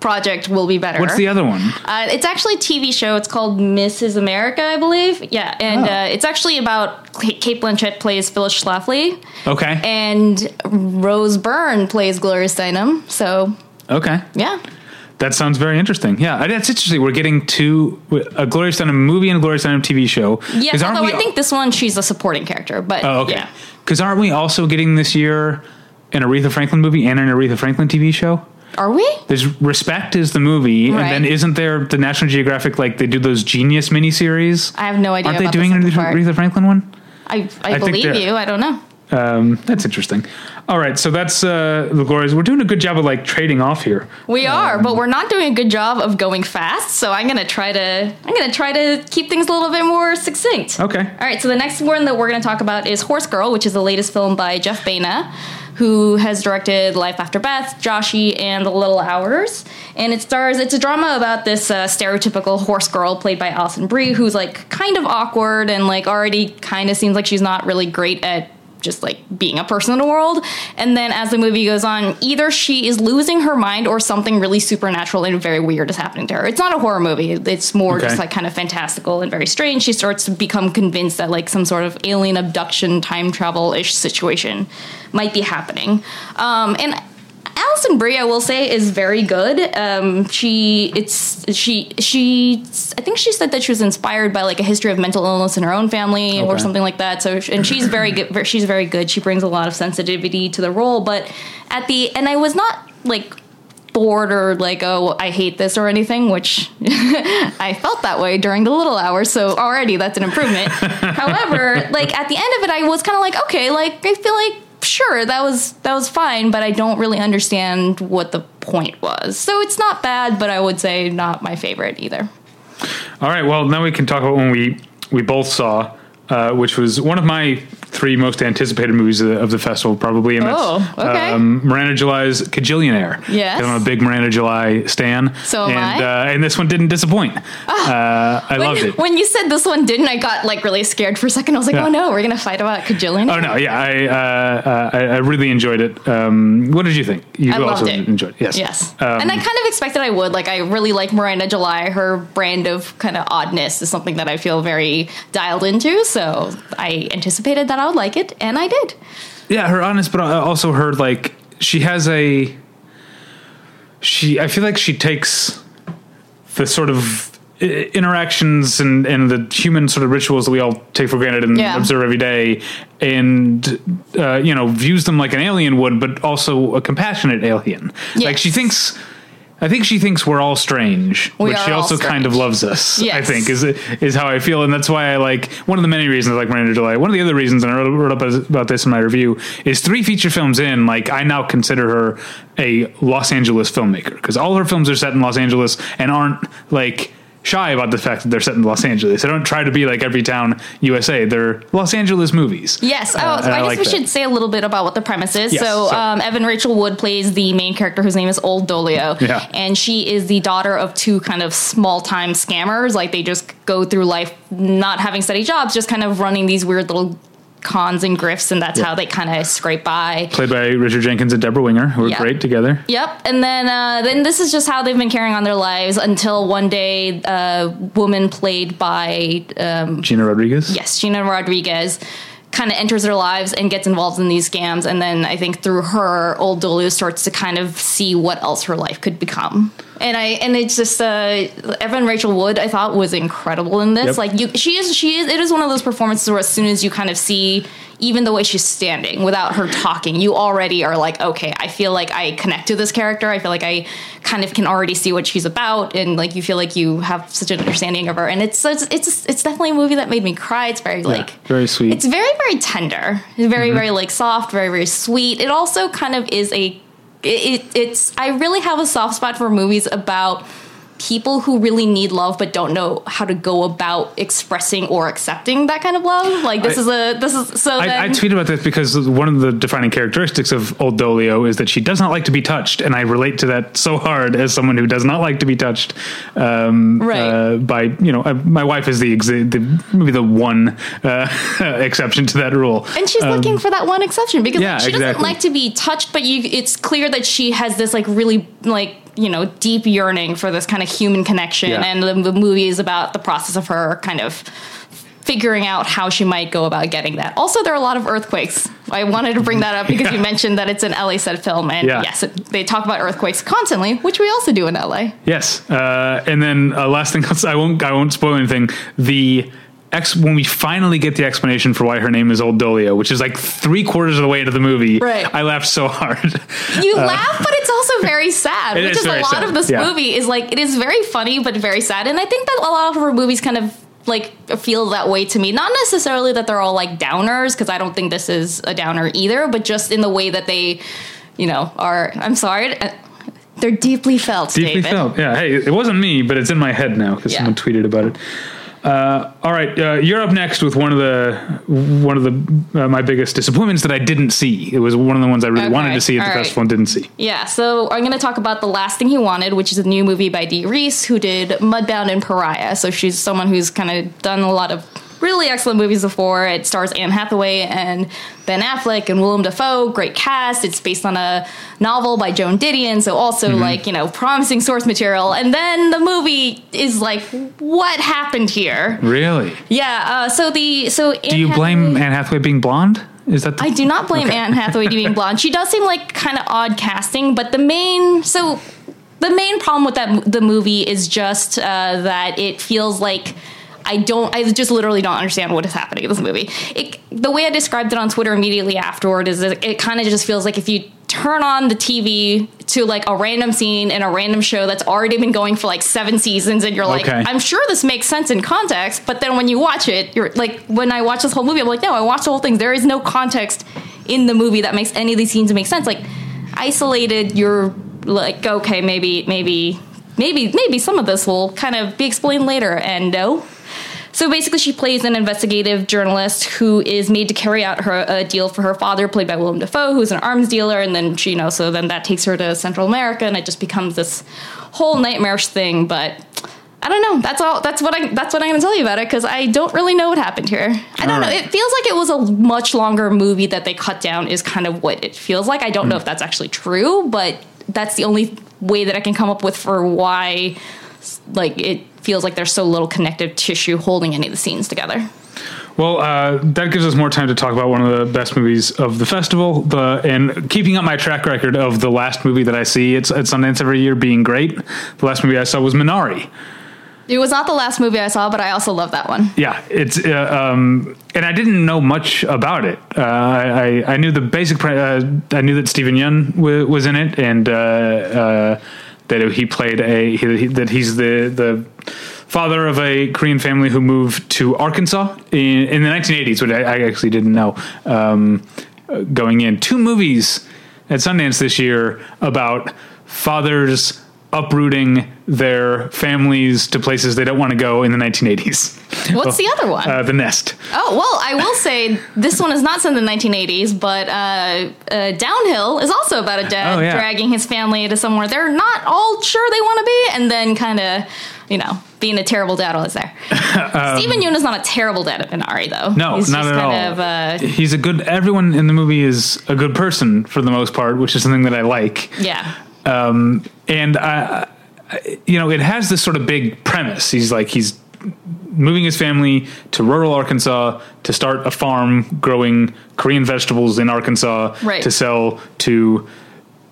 project will be better. What's the other one? Uh, it's actually a TV show. It's called Mrs. America, I believe. Yeah, and Oh. uh, it's actually about Cate Blanchett plays Phyllis Schlafly, Okay, and Rose Byrne plays Gloria Steinem. So okay. yeah, That sounds very interesting. Yeah, that's interesting. We're getting two uh, a Gloria Steinem movie and a Gloria Steinem TV show. Yeah, Although we I think this one she's a supporting character, but Oh, okay. yeah. Because aren't we also getting this year an Aretha Franklin movie and an Aretha Franklin TV show? Are we? There's Respect is the movie, Right. and then isn't there the National Geographic like they do those Genius miniseries? I have no idea. Aren't they doing an Aretha, Franklin one? I, I, I believe you. I don't know. Um, that's interesting. All right, so that's uh, the Glorias. We're doing a good job of like trading off here. We Um, are, but we're not doing a good job of going fast. So I'm gonna try to I'm gonna try to keep things a little bit more succinct. Okay. All right. So the next one that we're gonna talk about is Horse Girl, which is the latest film by Jeff Baena, who has directed Life After Beth, Joshy, and The Little Hours. And it stars. It's a drama about this uh, stereotypical horse girl played by Alison Brie, who's like kind of awkward and like already kind of seems like she's not really great at just like being a person in the world. And then as the movie goes on, either she is losing her mind or something really supernatural and very weird is happening to her. It's not a horror movie. It's more Okay. just like kind of fantastical and very strange. She starts to become convinced that like some sort of alien abduction, time travel ish situation might be happening. Um, and Alison Brie, I will say, is very good. Um, she, it's she, she. I think she said that she was inspired by like a history of mental illness in her own family or something like that. So, and she's very good. She's very good. She brings a lot of sensitivity to the role. But at the, and I was not like bored or like oh I hate this or anything, which I felt that way during the little hours. So already that's an improvement. However, like at the end of it, I was kind of like okay, like I feel like sure that was that was fine, but I don't really understand what the point was. So it's not bad, but I would say not my favorite either. All right. Well, now we can talk about when we we both saw, uh, which was one of my three most anticipated movies of the, of the festival, probably. And Oh, that's, okay. Um, Miranda July's Kajillionaire. Yes. I'm a big Miranda July stan. So am and, I. Uh, and this one didn't disappoint. uh, I loved it. when you said this one didn't, I got like really scared for a second. I was like, Yeah. oh no, we're gonna fight about Kajillion. Oh no! Yeah, I, uh, uh, I I really enjoyed it. Um, what did you think? You I also loved it. enjoyed it. Yes. Yes. Um, and I kind of expected I would. Like, I really like Miranda July. Her brand of kind of oddness is something that I feel very dialed into. So I anticipated that I would like it, and I did. yeah, her honest, but I also heard like she has a. She, I feel like she takes the sort of interactions and, and the human sort of rituals that we all take for granted and Yeah. observe every day, and uh, you know views them like an alien would, but also a compassionate alien. Like she thinks. I think she thinks we're all strange, We but she also kind of loves us. I think is is how I feel, and that's why I like one of the many reasons I like Miranda July. One of the other reasons, and I wrote, wrote up about this in my review, is three feature films in. Like I now consider her a Los Angeles filmmaker because all her films are set in Los Angeles and aren't like shy about the fact that they're set in Los Angeles. They don't try to be like every town USA. They're Los Angeles movies. Yes. Uh, oh, so and I guess like we that. should say a little bit about what the premise is. Yes, so, so- um, Evan Rachel Wood plays the main character whose name is Old Dolio. Yeah. And she is the daughter of two kind of small time scammers. Like, they just go through life not having steady jobs, just kind of running these weird little cons and grifts, and that's Yeah. how they kind of scrape by. Played by Richard Jenkins and Debra Winger, who are Yeah. great together. Yep, and then uh, then this is just how they've been carrying on their lives until one day, a woman played by um, Gina Rodriguez. yes, Gina Rodriguez kind of enters their lives and gets involved in these scams. And then I think through her, old Dolio starts to kind of see what else her life could become. And I and it's just uh, Evan Rachel Wood I thought was incredible in this. Yep. Like you, she is she is it is one of those performances where as soon as you kind of see even the way she's standing without her talking, you already are like, okay, I feel like I connect to this character. I feel like I kind of can already see what she's about, and like you feel like you have such an understanding of her. And it's it's it's, it's definitely a movie that made me cry. It's very like very sweet. It's very very tender. It's very very like soft, very very sweet. It also kind of is a it, it, it's I really have a soft spot for movies about people who really need love but don't know how to go about expressing or accepting that kind of love. Like this I- is a this is so. I, I then, tweet about this because one of the defining characteristics of Old Dolio is that she does not like to be touched, and I relate to that so hard as someone who does not like to be touched. Um, Right. Uh, by you know, uh, my wife is the, exa- the maybe the one uh, exception to that rule. and she's looking for that one exception because Um, yeah, like, she doesn't like to be touched, but you it's clear that she has this like really like you know deep yearning for this kind of human connection, Yeah. and the, the movie is about the process of her kind of figuring out how she might go about getting that. Also, there are a lot of earthquakes. I wanted to bring that up because you mentioned that it's an LA set film, and Yeah. yes, it, they talk about earthquakes constantly, which we also do in LA. Yes, uh, and then uh, last thing, I won't I won't spoil anything. The ex when we finally get the explanation for why her name is Old Dolio, which is like three quarters of the way into the movie, Right. I laughed so hard. You laugh, but it's also very sad, Uh, which is is, a lot sad, of this yeah. movie is like it is very funny but very sad, and I think that a lot of her movies kind of like feel that way to me. Not necessarily that they're all like downers, because I don't think this is a downer either, but just in the way that they, you know, are. I'm sorry. uh, They're deeply felt, Deeply David. felt. Yeah. Hey, it wasn't me, but it's in my head now because Yeah. someone tweeted about it. Uh, all right, uh, you're up next with one of the one of the uh, my biggest disappointments that I didn't see. It was one of the ones I really Okay, wanted to see at the all right. festival and didn't see. Yeah, so I'm going to talk about The Last Thing He Wanted, which is a new movie by Dee Rees, who did Mudbound and Pariah. So she's someone who's kind of done a lot of really excellent movies before. It stars Anne Hathaway and Ben Affleck and Willem Dafoe. Great cast. It's based on a novel by Joan Didion, so also Mm-hmm. like, you know, promising source material. And then the movie is like, what happened here? Really? Yeah, uh, so the. so Do you blame Anne Hathaway being blonde? Is that the, I do not blame Anne Hathaway being blonde. She does seem like kind of odd casting, but the main so the main problem with that the movie is just uh, that it feels like I don't. I just literally don't understand what is happening in this movie. It, the way I described it on Twitter immediately afterward is that it kind of just feels like if you turn on the TV to like a random scene in a random show that's already been going for like seven seasons, and you're like, Okay. I'm sure this makes sense in context, but then when you watch it, you're like, when I watch this whole movie, I'm like, no, I watched the whole thing. There is no context in the movie that makes any of these scenes make sense. Like isolated, you're like, okay, maybe, maybe, maybe, maybe some of this will kind of be explained later, and no. So basically, she plays an investigative journalist who is made to carry out her a deal for her father, played by Willem Dafoe, who's an arms dealer, and then she, you know, so then that takes her to Central America, and it just becomes this whole nightmarish thing. But I don't know. That's all. That's what I. That's what I'm going to tell you about it because I don't really know what happened here. I don't know. It feels like it was a much longer movie that they cut down. Is kind of what it feels like. I don't know hmm. if that's actually true, but that's the only way that I can come up with for why, like, it feels like there's so little connective tissue holding any of the scenes together. Well, uh, that gives us more time to talk about one of the best movies of the festival. The and keeping up my track record of the last movie that I see it's at Sundance every year being great. The last movie I saw was Minari. It was not the last movie I saw, but I also love that one. Yeah, it's uh, um, and I didn't know much about it. Uh, I, I knew the basic. Uh, I knew that Steven Yeun w- was in it, and uh, uh, that he played a he, that he's the the father of a Korean family who moved to Arkansas in, in the 1980s, which I, I actually didn't know. Um, going in, two movies at Sundance this year about fathers uprooting their families to places they don't want to go in the 1980s. What's the other one? Uh, the Nest. Oh well, I will say this one is not set in the 1980s, but uh, uh, Downhill is also about a dad Oh, yeah. dragging his family to somewhere they're not all sure they want to be, and then kind of, you know, being a terrible dad while it's there. Steven Yeun is not a terrible dad at Minari, though. Um, No, He's not just at all. kind Of, uh, He's a good. Everyone in the movie is a good person for the most part, which is something that I like. yeah, Um, and I, I, you know, it has this sort of big premise. He's like he's moving his family to rural Arkansas to start a farm growing Korean vegetables in Arkansas Right. to sell to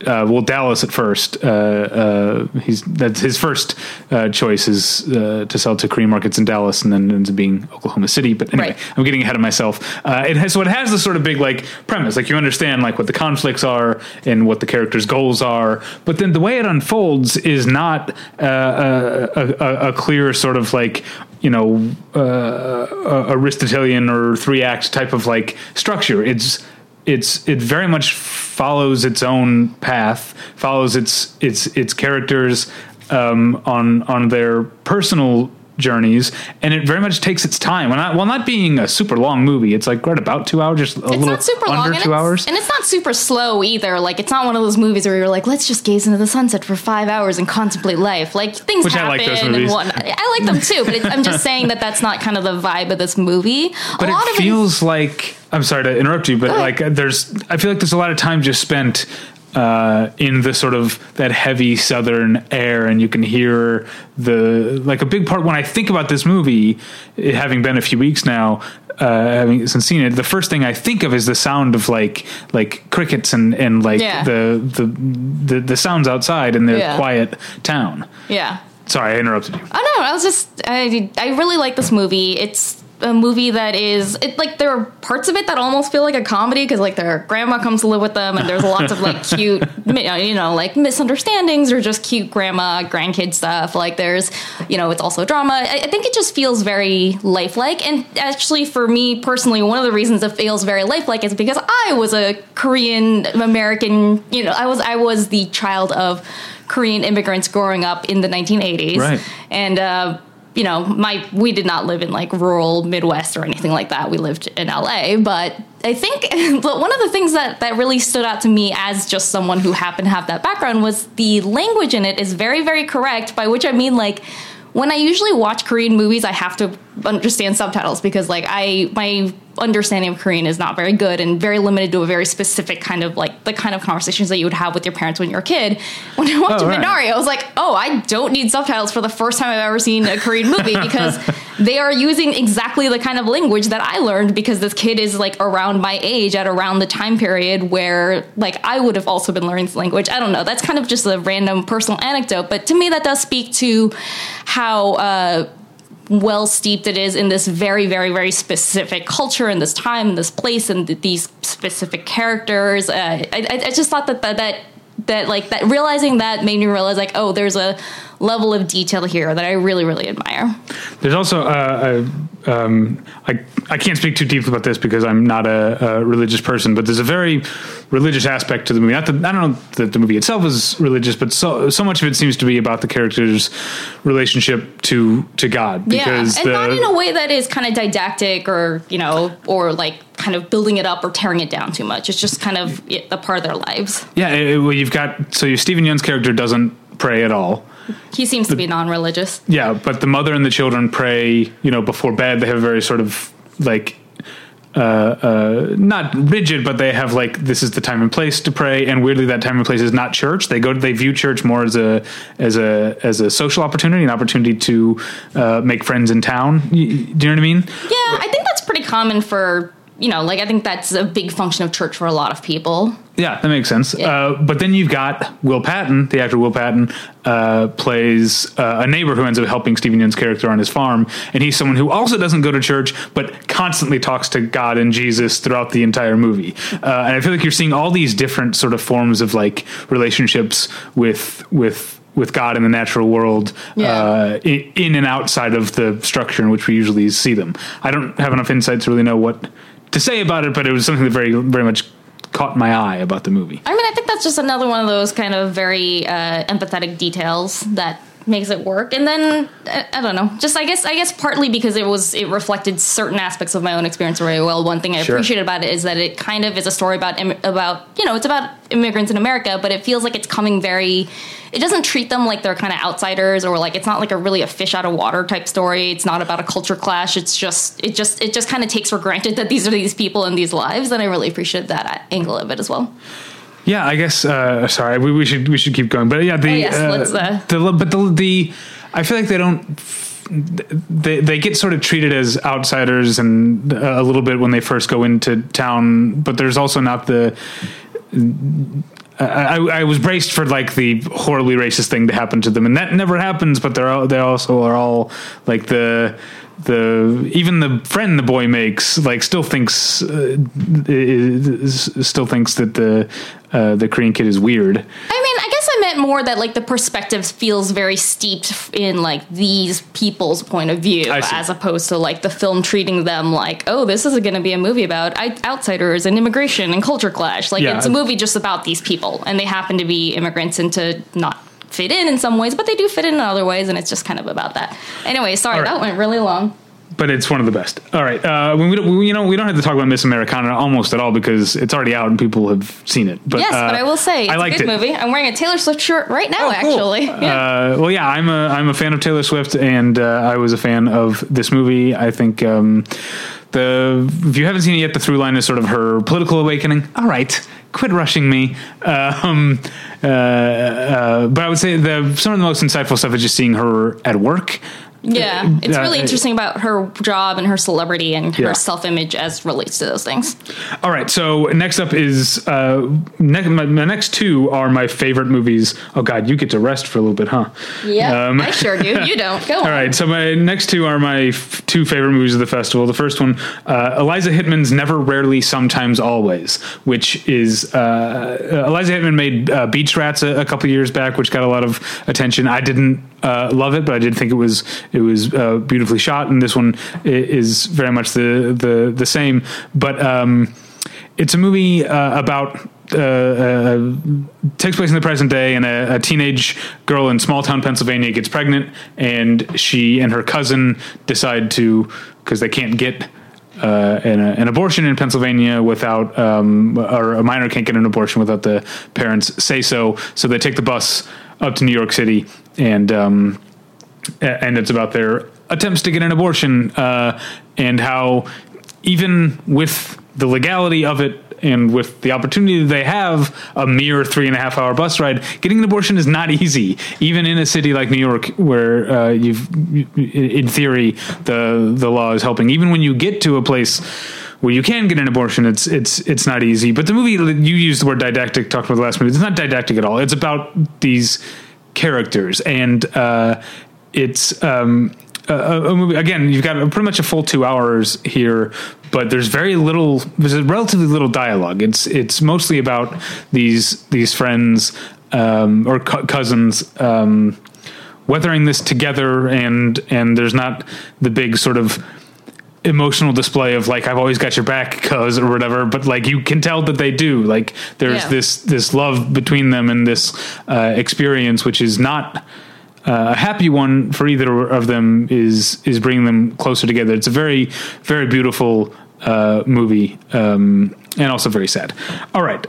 uh, well Dallas at first. Uh, uh, he's that's his first uh, choice is uh, to sell to Korean markets in Dallas, and then ends up being Oklahoma City. But anyway, Right. I'm getting ahead of myself. Uh, it has so it has this sort of big like premise, like you understand like what the conflicts are and what the characters' goals are, but then the way it unfolds is not uh, a, a, a clear sort of like you know uh, Aristotelian or three act type of like structure. It's it's it very much follows its own path, follows its its its characters um, on on their personal journeys, and it very much takes its time. While not, while not being a super long movie, it's like right about two hours, just a It's little not super under long, two hours. and it's not super slow either. Like it's not one of those movies where you're like, let's just gaze into the sunset for five hours and contemplate life. Like things Which I happen like those and whatnot. I like them too, but I'm just saying that that's not kind of the vibe of this movie. but a lot it of it feels like I'm sorry to interrupt you, but like uh, there's I feel like there's a lot of time just spent uh, in the sort of that heavy southern air, and you can hear the like a big part when I think about this movie, it having been a few weeks now. Uh, having since seen it, the first thing I think of is the sound of like like crickets and and like Yeah. the, the the the sounds outside in their Yeah. quiet town. yeah. Sorry, I interrupted you. I don't know. I was just I I really like this movie. It's a movie that is it like there are parts of it that almost feel like a comedy because like their grandma comes to live with them and there's lots of like cute you know like misunderstandings or just cute grandma grandkid stuff. Like there's you know it's also drama. I, I think it just feels very lifelike and actually for me personally one of the reasons it feels very lifelike is because I was a Korean American you know I was I was the child of Korean immigrants growing up in the 1980s Right. and uh, you know my we did not live in like rural midwest or anything like that. We lived in la but i think but one of the things that that really stood out to me as just someone who happened to have that background was the language in it is very very correct by which i mean like when i usually watch korean movies i have to understand subtitles because like i my understanding of korean is not very good and very limited to a very specific kind of like the kind of conversations that you would have with your parents when you're a kid when i watched Oh, right. Minari, I was like, oh, I don't need subtitles for the first time I've ever seen a Korean movie because they are using exactly the kind of language that I learned because this kid is like around my age at around the time period where like I would have also been learning this language. I don't know. That's kind of just a random personal anecdote, but to me that does speak to how uh well steeped it is in this very, very, very specific culture and this time, and this place, and th- these specific characters. Uh, I, I, just thought that that that that like that realizing that made me realize like oh, there's a level of detail here that I really, really admire. There's also uh, a, um, I I can't speak too deeply about this because I'm not a, a religious person, but there's a very religious aspect to the movie. Not that I don't know that the movie itself is religious, but so so much of it seems to be about the characters' relationship to to God. Because yeah, and the, not in a way that is kind of didactic or you know or like kind of building it up or tearing it down too much. It's just kind of a part of their lives. yeah, it- well, you've got so Steven Yeun's character doesn't pray at all. He seems to be non-religious. Yeah, but the mother and the children pray, you know, before bed. They have a very sort of like uh, uh, not rigid, but they have like this is the time and place to pray. And weirdly, that time and place is not church. They go, they view church more as a as a as a social opportunity, an opportunity to uh, make friends in town. Do you know what I mean? Yeah, I think that's pretty common for you know, like I think that's a big function of church for a lot of people. Yeah, that makes sense. Yeah. Uh, but then you've got Will Patton, the actor Will Patton, uh, plays uh, a neighbor who ends up helping Steven Yeun's character on his farm, and he's someone who also doesn't go to church, but constantly talks to God and Jesus throughout the entire movie. Uh, and I feel like you're seeing all these different sort of forms of like relationships with with with God in the natural world, Yeah. uh, in, in and outside of the structure in which we usually see them. I don't have enough insight to really know what to say about it, but it was something that very very much caught my eye about the movie. I mean, I think that's just another one of those kind of very uh, empathetic details that makes it work. And then I, I don't know, just I guess I guess partly because it was it reflected certain aspects of my own experience very well. One thing I Sure. appreciate about it is that it kind of is a story about about you know it's about immigrants in America, but it feels like it's coming very. It doesn't treat them like they're kind of outsiders or like it's not like a really a fish out of water type story. It's not about a culture clash. It's just it just it just kind of takes for granted that these are these people in these lives, and I really appreciate that angle of it as well. Yeah, I guess. Uh, sorry, we, we should we should keep going. But yeah, the Oh, yes, uh, let's, uh, the but the the I feel like they don't. they they get sort of treated as outsiders and uh, a little bit when they first go into town, but there's also not the. I, I was braced for like the horribly racist thing to happen to them, and that never happens. But they're all, they also are all like the the even the friend the boy makes like still thinks uh, is, still thinks that the uh, the Korean kid is weird. I mean, I guess I meant more that like the perspective feels very steeped in like these people's point of view, as opposed to like the film treating them like, oh, this is going to be a movie about I- outsiders and immigration and culture clash. Like Yeah. it's a movie just about these people, and they happen to be immigrants into not fit in in some ways, but they do fit in in other ways, and it's just kind of about that. Anyway, sorry, right. that went really long. but it's one of the best. All right, uh, we, don't- we you know we don't have to talk about Miss Americana almost at all because it's already out and people have seen it. But yes, uh, but I will say it's I liked a good it. movie. I'm wearing a Taylor Swift shirt right now, Oh, cool. actually. Yeah. Uh, well, yeah, I'm a I'm a fan of Taylor Swift, and uh, I was a fan of this movie. I think um, the if you haven't seen it yet, the through line is sort of her political awakening. All right, quit rushing me. Um, uh, uh, but I would say the some of the most insightful stuff is just seeing her at work. Yeah, it's Uh, really uh, interesting about her job and her celebrity and her Yeah. self image as relates to those things. All right, so next up is uh, ne- my, my next two are my favorite movies. Oh God, you get to rest for a little bit, huh? Yeah, Um, I sure do. You don't. Go on. All right, so my next two are my f- two favorite movies of the festival. The first one, uh, Eliza Hittman's Never, Rarely, Sometimes, Always, which is uh, Eliza Hittman made uh, Beach Rats a, a couple years back, which got a lot of attention. I didn't uh, love it, but I did think it was it was uh, beautifully shot, and this one is very much the the the same. But um, it's a movie uh, about uh, uh, takes place in the present day, and a, a teenage girl in small town Pennsylvania gets pregnant, and she and her cousin decide to because they can't get. Uh, an, an abortion in Pennsylvania without, um, or a minor can't get an abortion without the parents say so. So they take the bus up to New York City, and um, and it's about their attempts to get an abortion uh, and how even with the legality of it and with the opportunity that they have a mere three and a half hour bus ride getting an abortion is not easy even in a city like new york where uh, you've in theory the the law is helping even when you get to a place where you can get an abortion, it's it's it's not easy. But the movie you used the word didactic, talked about the last movie. It's not didactic at all. It's about these characters, and uh, it's um, a, a movie. Again, you've got pretty much a full two hours here, but there's very little. There's a relatively little dialogue. It's it's mostly about these these friends um, or co- cousins. Um, weathering this together and and there's not the big sort of emotional display of like I've always got your back cuz or whatever but like you can tell that they do like there's Yeah. this this love between them and this uh, experience which is not uh, a happy one for either of them is is bringing them closer together it's a very very beautiful uh, movie um, and also very sad all right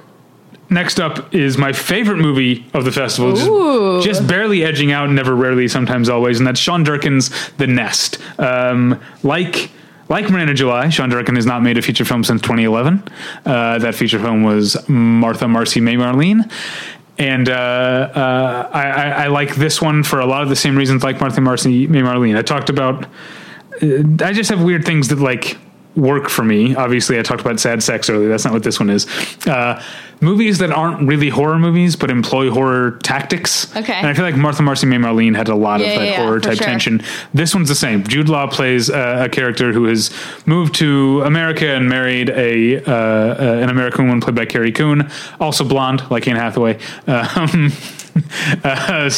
Next up is my favorite movie of the festival, just, just barely edging out, never, rarely, sometimes, always, and that's Sean Durkin's The Nest. Um, like like Miranda July, Sean Durkin has not made a feature film since 2011. Uh, that feature film was Martha Marcy May Marlene. And uh, uh, I, I, I like this one for a lot of the same reasons, like Martha Marcy May Marlene. I talked about I just have weird things that like work for me. Obviously, I talked about sad sex earlier. That's not what this one is. Uh, movies that aren't really horror movies but employ horror tactics. Okay. And I feel like Martha Marcy May Marlene had a lot Yeah, of that yeah, horror type sure. tension. This one's the same. Jude Law plays a, a character who has moved to America and married a uh, uh, an American woman played by Carrie Coon, also blonde like Anne Hathaway. Um, uh,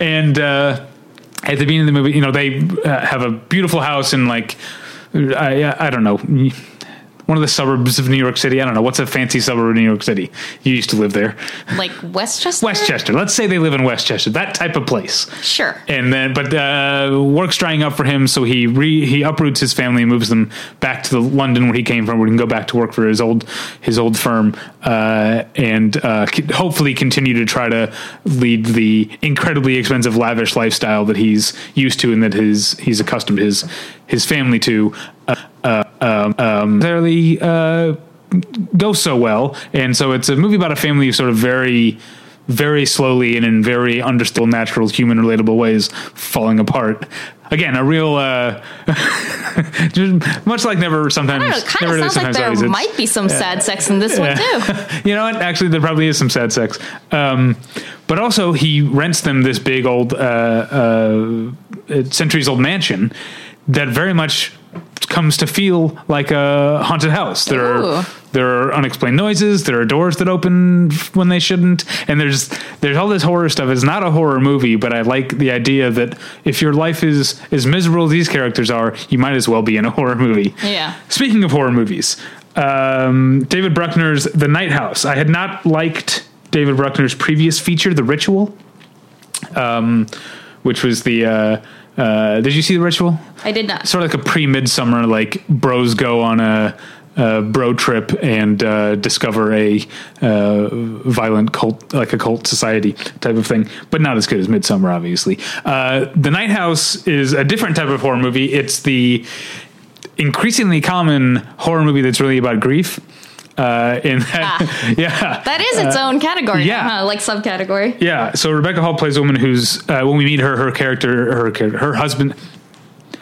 and uh, at the beginning of the movie, you know, they uh, have a beautiful house in like I I don't know. One of the suburbs of New York City. I don't know. What's a fancy suburb of New York City? You used to live there. Like Westchester? Westchester. Let's say they live in Westchester. That type of place. Sure. And then, but uh, work's drying up for him, so he re, he uproots his family and moves them back to the London where he came from, where he can go back to work for his old his old firm, uh, and uh, hopefully continue to try to lead the incredibly expensive, lavish lifestyle that he's used to and that his he's accustomed his his family to. Uh, uh, um, um, uh, go so well, and so it's a movie about a family who sort of very very slowly and in very understandable, natural, human, relatable ways falling apart. again, a real, uh, much like never. Sometimes, I don't know, it never of sounds like there always, might be some sad sex in this one too. you know what? Actually, there probably is some sad sex. Um, but also, he rents them this big old, uh, uh, centuries old mansion that very much comes to feel like a haunted house. There Ooh. are there are unexplained noises. There are doors that open when they shouldn't, and there's there's all this horror stuff. It's not a horror movie, but I like the idea that if your life is as miserable as these characters are, you might as well be in a horror movie. Yeah. Speaking of horror movies, um, David Bruckner's The Night House. I had not liked David Bruckner's previous feature, The Ritual, um, which was the. Uh, uh, did you see The Ritual? I did not. Sort of like a pre midsummer, like bros go on a. a bro trip and uh, discover a uh, violent cult, like a cult society type of thing, but not as good as Midsummer, obviously. Uh, the Night House is a different type of horror movie. It's the increasingly common horror movie that's really about grief. Uh, in that, yeah, That is its own category, yeah. yeah, like subcategory. yeah. So Rebecca Hall plays a woman who's uh, when we meet her, her character, her character, her husband,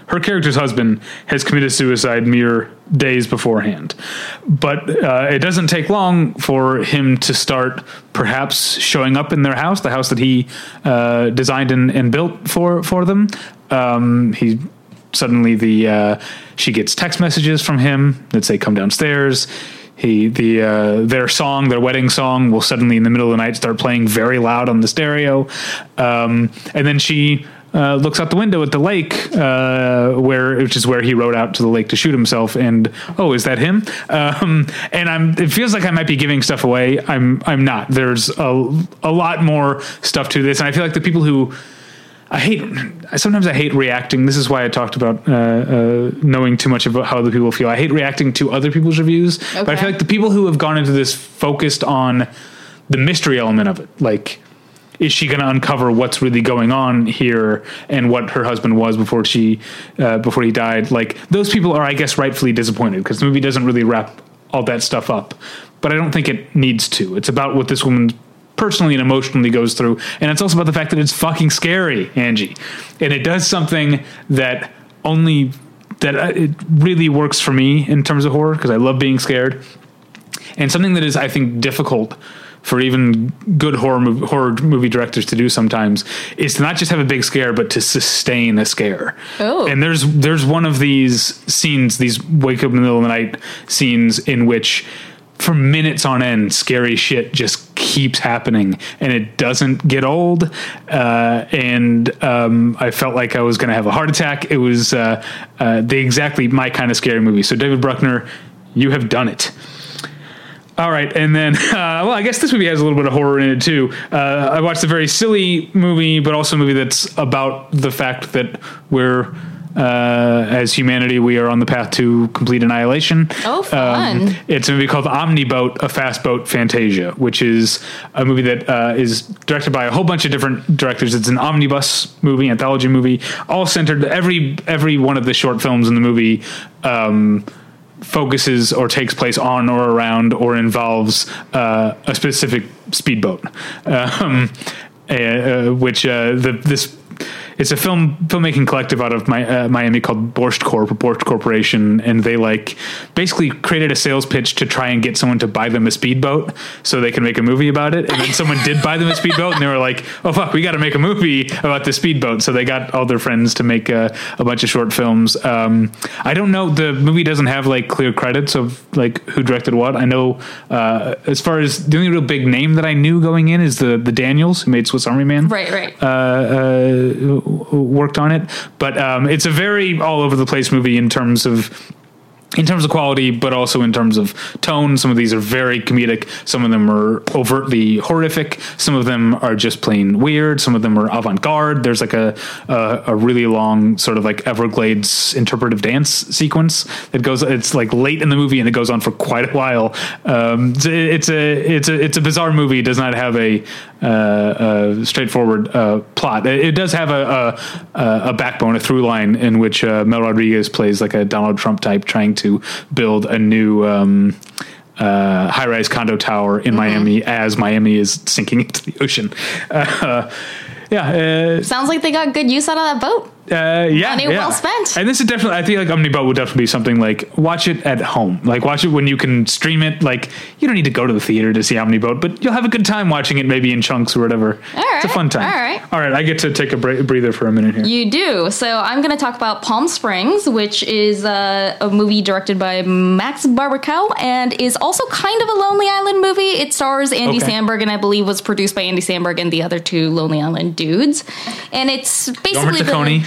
her character's husband has committed suicide mere days beforehand. But uh, it doesn't take long for him to start perhaps showing up in their house, the house that he uh, designed and, and built for for them. Um, he suddenly the uh, she gets text messages from him that say come downstairs. He the uh, their song, their wedding song, will suddenly in the middle of the night start playing very loud on the stereo, um, and then she uh, looks out the window at the lake, uh, where which is where he rode out to the lake to shoot himself. And oh, is that him? Um, and I'm. It feels like I might be giving stuff away. I'm. I'm not. There's a a lot more stuff to this, and I feel like the people who I hate. Sometimes I hate reacting. This is why I talked about uh, uh, knowing too much about how other people feel. I hate reacting to other people's reviews, but I feel like the people who have gone into this focused on the mystery element of it, like is she going to uncover what's really going on here and what her husband was before she uh, before he died? Like those people are, I guess, rightfully disappointed because the movie doesn't really wrap all that stuff up. But I don't think it needs to. It's about what this woman personally and emotionally goes through, and it's also about the fact that it's fucking scary, Angie, and it does something that only that uh, it really works for me in terms of horror because I love being scared and something that is I think difficult for even good horror movie, horror movie directors to do sometimes is to not just have a big scare but to sustain a scare. Oh. And there's there's one of these scenes, these wake up in the middle of the night scenes in which for minutes on end scary shit just keeps happening and it doesn't get old. Uh, and um, i felt like i was going to have a heart attack. It was uh, uh, the exactly my kind of scary movie. So david bruckner you have done it. All right, and then uh, well, I guess this movie has a little bit of horror in it too. Uh, I watched a very silly movie, but also a movie that's about the fact that we're uh, as humanity we are on the path to complete annihilation. Oh, fun. Um, it's a movie called Omniboat: A Fast Boat Fantasia, which is a movie that uh, is directed by a whole bunch of different directors. It's an omnibus movie, anthology movie, all centered. Every every one of the short films in the movie. Um, focuses or takes place on or around or involves uh, a specific speedboat, um, uh, which uh, the this it's a film filmmaking collective out of my, uh, Miami called Borscht Corp, Borscht Corporation, and they like basically created a sales pitch to try and get someone to buy them a speedboat so they can make a movie about it. And then someone did buy them a speedboat, and they were like, "Oh fuck, we got to make a movie about the speedboat." So they got all their friends to make a, a bunch of short films. Um, I don't know. The movie doesn't have like clear credits of like who directed what. I know uh, as far as the only real big name that I knew going in is the the Daniels who made Swiss Army Man Right, right. uh, worked on it, but um, it's a very all over the place movie in terms of in terms of quality, but also in terms of tone. Some of these are very comedic. Some of them are overtly horrific. Some of them are just plain weird. Some of them are avant garde. There's like a, a a really long sort of like Everglades interpretive dance sequence that goes. It's like late in the movie and it goes on for quite a while. Um, it's, a, it's a it's a it's a bizarre movie. It does not have a, uh, a straightforward uh, plot. It, it does have a, a a backbone, a through line in which uh, Mel Rodriguez plays like a Donald Trump type trying to build a new um, uh, high rise condo tower in Miami as Miami is sinking into the ocean. Uh, yeah, uh, Sounds like they got good use out of that boat. Uh, yeah, Money yeah. well spent. And this is definitely, I think like Omniboat would definitely be something like watch it at home, like watch it when you can stream it. Like you don't need to go to the theater to see Omniboat, but you'll have a good time watching it, maybe in chunks or whatever. All it's a fun time. all right. all right. I get to take a bre- breather for a minute here. You do. So I'm going to talk about Palm Springs, which is uh, a movie directed by Max Barbakow and is also kind of a Lonely Island movie. It stars Andy Okay. Samberg and I believe was produced by Andy Samberg and the other two Lonely Island dudes. And it's basically the, Taccone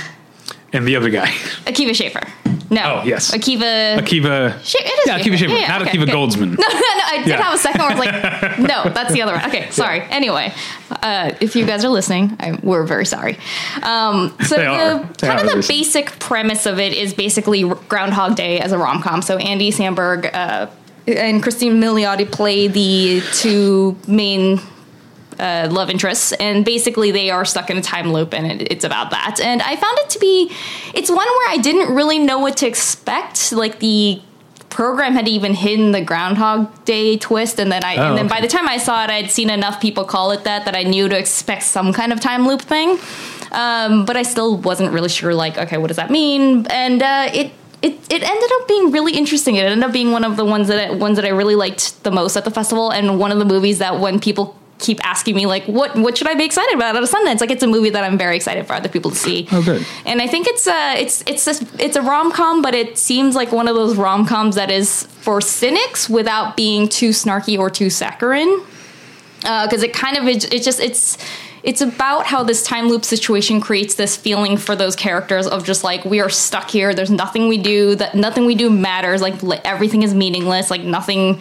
and the other guy, Akiva Schaffer. No. Oh, yes. Akiva. Akiva. Sh- it is yeah, Akiva Schaffer, Yeah, yeah, not okay, Akiva okay. Goldsman. No, no, no. I did Yeah. have a second where I was like, no, that's the other one. Okay, sorry. Anyway, uh, if you guys are listening, I, we're very sorry. Um, so the. Kind of the listening. basic premise of it is basically Groundhog Day as a rom com. So Andy Samberg uh, and Cristin Milioti play the two main uh, love interests, and basically they are stuck in a time loop, and it, it's about that. And I found it to be, it's one where I didn't really know what to expect. Like the program had even hidden the Groundhog Day twist, and then I, Oh, and then okay. by the time I saw it, I'd seen enough people call it that that I knew to expect some kind of time loop thing. Um, but I still wasn't really sure. Like, okay, what does that mean? And uh, it. It, it ended up being really interesting. It ended up being one of the ones that I, ones that I really liked the most at the festival, and one of the movies that when people keep asking me like, what what should I be excited about at a Sundance? Like, it's a movie that I'm very excited for other people to see. Oh, good. And I think it's a it's it's a, it's a rom com, but it seems like one of those rom coms that is for cynics without being too snarky or too saccharine. Uh, because it kind of it, it just it's it's about how this time loop situation creates this feeling for those characters of just like we are stuck here. There's nothing we do that nothing we do matters. Like li- everything is meaningless. Like nothing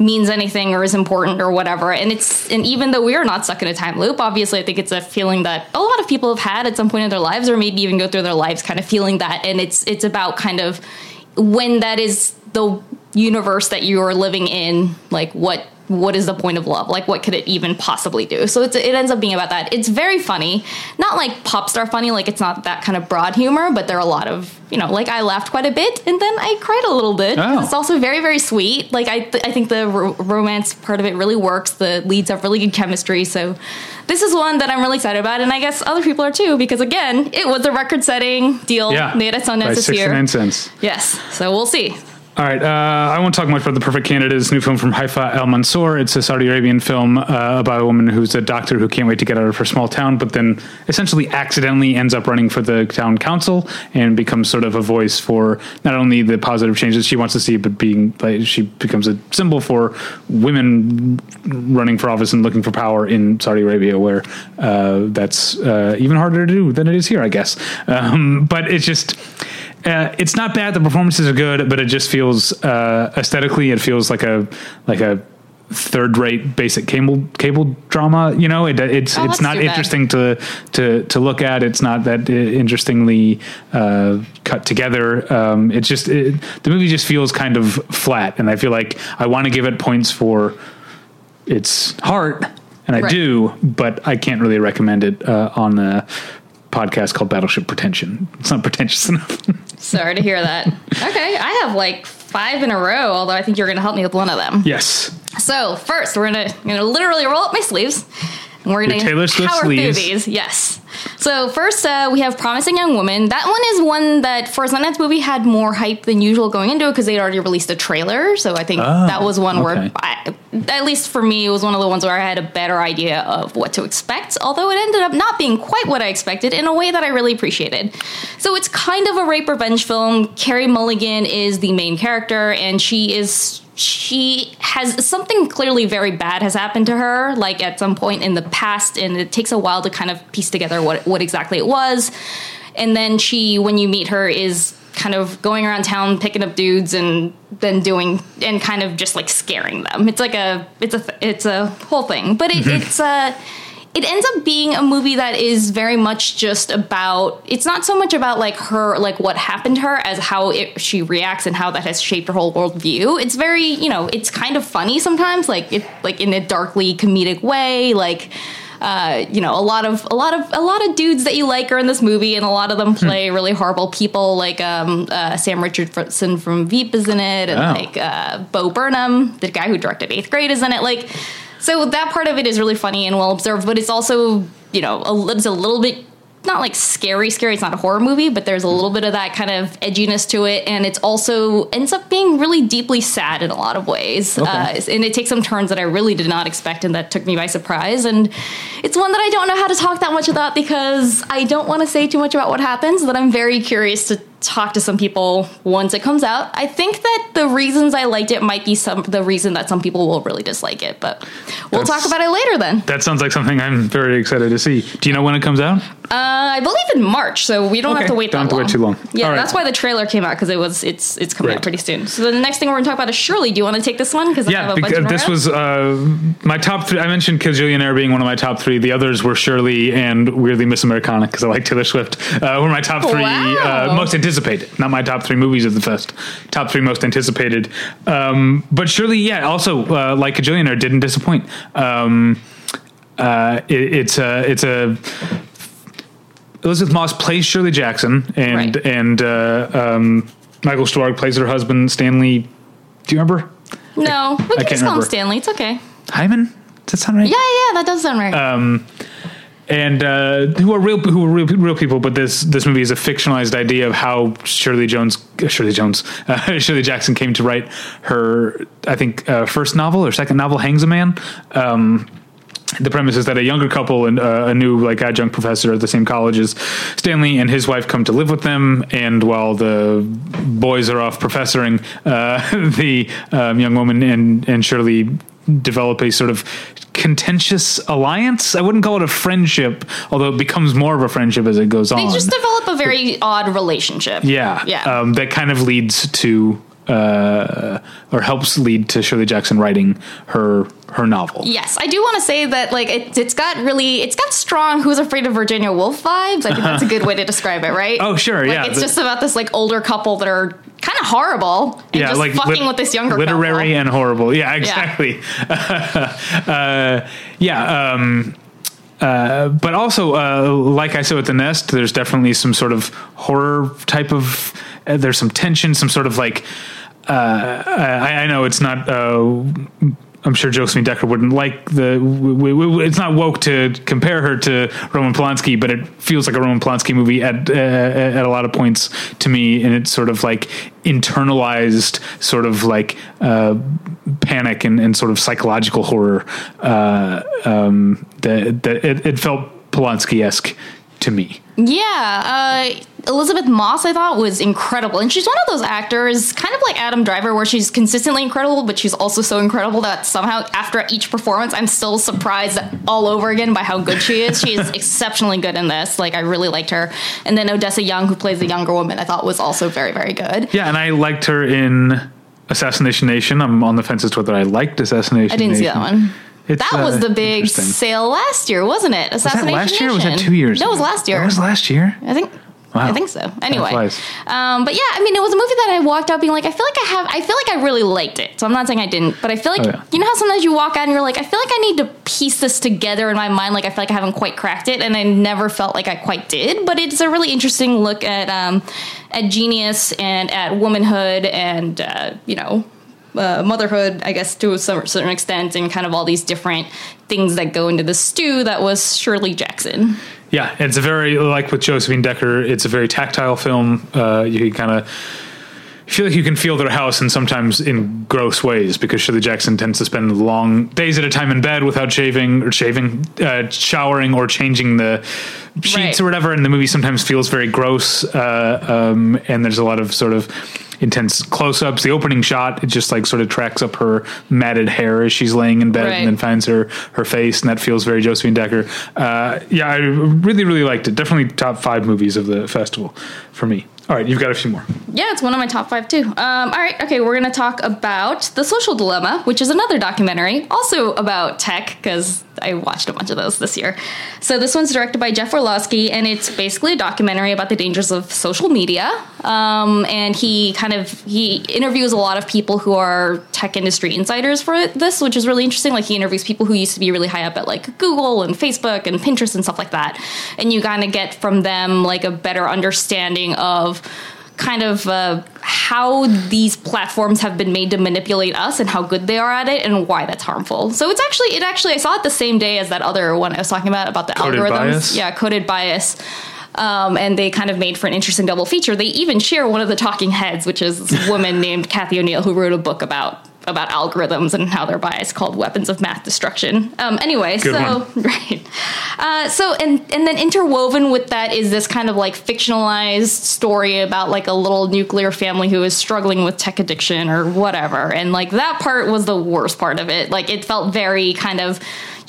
means anything or is important or whatever. And it's and even though we are not stuck in a time loop, obviously I think it's a feeling that a lot of people have had at some point in their lives, or maybe even go through their lives kind of feeling that. And it's it's about kind of when that is the universe that you are living in, like what what is the point of love? Like what could it even possibly do? So it's, it ends up being about that. It's very funny, not like pop star funny, like it's not that kind of broad humor, but there are a lot of you know, like I laughed quite a bit and then I cried a little bit. Oh. It's also very very sweet. Like I th- I think the ro- romance part of it really works. The leads have really good chemistry. So this is one that I'm really excited about, and I guess other people are too because again, it was a record setting deal Yeah, made at Sundance by this year. 69 cents. Yes, so we'll see. All right, uh, I won't talk much about the Perfect Candidates, new film from Haifaa al-Mansour. It's a Saudi Arabian film uh, about a woman who's a doctor who can't wait to get out of her small town, but then essentially accidentally ends up running for the town council and becomes sort of a voice for not only the positive changes she wants to see, but being like she becomes a symbol for women running for office and looking for power in Saudi Arabia, where uh, that's uh, even harder to do than it is here, I guess. Um, but it's just. Uh, it's not bad. The performances are good, but it just feels uh, aesthetically, it feels like a like a third rate basic cable cable drama. You know, it, it's Oh, it's not bad. interesting to to to look at. It's not that uh, interestingly uh, cut together. Um, it's just it, the movie just feels kind of flat, and I feel like I want to give it points for its heart, and I Right. do, but I can't really recommend it uh, on a podcast called Battleship Pretension. It's not pretentious enough. Sorry to hear that. Okay, I have like five in a row, although I think you're going to help me with one of them. yes. So first, we're gonna gonna literally roll up my sleeves, and we're Taylor Swift power sleeves. through these. Yes. So first, uh, we have "Promising Young Woman." That one is one that for a Sundance movie had more hype than usual going into it because they'd already released a trailer. So I think Oh, that was one okay. where, I, at least for me, it was one of the ones where I had a better idea of what to expect. Although it ended up not being quite what I expected in a way that I really appreciated. So it's kind of a rape revenge film. Carey Mulligan is the main character, and she is she has something clearly very bad has happened to her like at some point in the past and it takes a while to kind of piece together what what exactly it was. And then she when you meet her is kind of going around town picking up dudes and then doing and kind of just like scaring them. It's like a it's a it's a whole thing. But it, it's uh it ends up being a movie that is very much just about it's not so much about like her like what happened to her as how it, she reacts and how that has shaped her whole worldview it's very you know it's kind of funny sometimes like it like in a darkly comedic way like uh, you know, a lot of a lot of a lot of dudes that you like are in this movie, and a lot of them play really horrible people. Like um, uh, Sam Richardson from Veep is in it, and Oh. like uh, Bo Burnham, the guy who directed Eighth Grade, is in it. Like, so that part of it is really funny and well observed, but it's also you know, a, it's a little bit not like scary scary it's not a horror movie but there's a little bit of that kind of edginess to it and it's also ends up being really deeply sad in a lot of ways Okay. uh, and it takes some turns that i really did not expect and that took me by surprise and it's one that i don't know how to talk that much about because i don't want to say too much about what happens but i'm very curious to talk to some people once it comes out i think that the reasons i liked it might be some the reason that some people will really dislike it but we'll That's- talk about it later then That sounds like something I'm very excited to see. Do you know when it comes out? Uh, I believe in March, so we don't Okay, have to wait don't have to wait too long. Yeah, right. that's why the trailer came out because it was it's it's coming out pretty soon. So the next thing we're going to talk about is Shirley. Do you want to take this one? Because I Yeah, have a because this was uh, my top three. I mentioned Kajillionaire being one of my top three. The others were Shirley and weirdly Miss Americana because I like Taylor Swift. Uh, were my top three Wow. uh, most anticipated. Not my top three movies of the fest. Top three most anticipated. Um, but Shirley, yeah, also uh, like Kajillionaire, didn't disappoint. Um, uh, it, it's a it's a Elisabeth Moss plays Shirley Jackson, and Right. and uh, um, Michael Stuhlbarg plays her husband Stanley. Do you remember no, we can can't just call him remember. Stanley. It's okay. Hyman? Does that sound right? Yeah, yeah, that does sound right. Um, and uh, who are real who are real, real people, but this this movie is a fictionalized idea of how Shirley Jones, uh, Shirley Jones, uh, Shirley Jackson came to write her, I think, uh, first novel or second novel, Hangsaman. Um, the premise is that a younger couple and uh, a new like adjunct professor at the same college as Stanley and his wife come to live with them, and while the boys are off professoring, uh, the um, young woman and and Shirley develop a sort of contentious alliance. I wouldn't call it a friendship, although it becomes more of a friendship as it goes they on. They just develop a very odd relationship. yeah, yeah. Um, that kind of leads to. Uh, or helps lead to Shirley Jackson writing her her novel. Yes, I do want to say that like it, it's got really it's got strong "Who's Afraid of Virginia Woolf" vibes. I think that's a good way to describe it, right? Oh, sure, Like, yeah. It's The- just about this like older couple that are kind of horrible and just like fucking lit- with this younger literary couple. and horrible. Yeah, exactly. uh, yeah. Um, uh, but also, uh, like I said with the nest, there's definitely some sort of horror type of. Uh, there's some tension, some sort of like. Uh, I, I know it's not. Uh, I'm sure Josephine Decker wouldn't like the. It's not woke to compare her to Roman Polanski, but it feels like a Roman Polanski movie at uh, at a lot of points to me, and it's sort of like internalized, sort of like uh, panic and, and sort of psychological horror. Uh, um, that that it, it felt Polanski esque to me. Yeah, uh, Elisabeth Moss I thought was incredible, and she's one of those actors, kind of like Adam Driver, where she's consistently incredible, but she's also so incredible that somehow after each performance, I'm still surprised all over again by how good she is. She is exceptionally good in this. Like I really liked her, and then Odessa Young, who plays the younger woman, I thought was also very very good. Yeah, and I liked her in Assassination Nation. I'm on the fence as to whether I liked Assassination. I didn't see that one. It's, That was uh, the big sale last year, wasn't it? Was Assassination last year? or Was Nation. two years? No, it was last year. It was last year. I think. Wow. I think so. Anyway, um, but yeah, I mean, it was a movie that I walked out being like, I feel like I have, I feel like I really liked it. So I'm not saying I didn't, but I feel like Oh, yeah. you know how sometimes you walk out and you're like, I feel like I need to piece this together in my mind. Like I feel like I haven't quite cracked it, and I never felt like I quite did. But it's a really interesting look at um, at genius and at womanhood and uh, you know uh, motherhood, I guess, to a certain extent, and kind of all these different things that go into the stew that was Shirley Jackson. Yeah, it's a very like with Josephine Decker. It's a very tactile film. Uh, you kind of feel like you can feel their house, and sometimes in gross ways because Shirley Jackson tends to spend long days at a time in bed without shaving or shaving, uh, showering or changing the sheets Right. or whatever. And the movie sometimes feels very gross. Uh, um, and there's a lot of sort of intense close-ups. The opening shot it just like sort of tracks up her matted hair as she's laying in bed, Right. and then finds her her face, and that feels very Josephine Decker. Uh, yeah, I really really liked it. Definitely top five movies of the festival for me. All right, you've got a few more. Yeah, it's one of my top five too. Um, all right, okay, we're gonna talk about The Social Dilemma, which is another documentary, also about tech, because I watched a bunch of those this year. So this one's directed by Jeff Orlowski, and it's basically a documentary about the dangers of social media. Um, and he kind of he interviews a lot of people who are tech industry insiders for this, which is really interesting. Like he interviews people who used to be really high up at like Google and Facebook and Pinterest and stuff like that, and you kind of get from them like a better understanding of kind of uh, how these platforms have been made to manipulate us and how good they are at it and why that's harmful. So it's actually it actually I saw it the same day as that other one I was talking about about the Coded algorithms. bias? Yeah, coded bias. Um, and they kind of made for an interesting double feature. They even share one of the talking heads, which is this woman named Cathy O'Neil who wrote a book about about algorithms and how they're biased called Weapons of Math Destruction. Um, anyway, Good so one. right. Uh, so and and then interwoven with that is this kind of like fictionalized story about like a little nuclear family who is struggling with tech addiction or whatever. And like that part was the worst part of it. Like it felt very kind of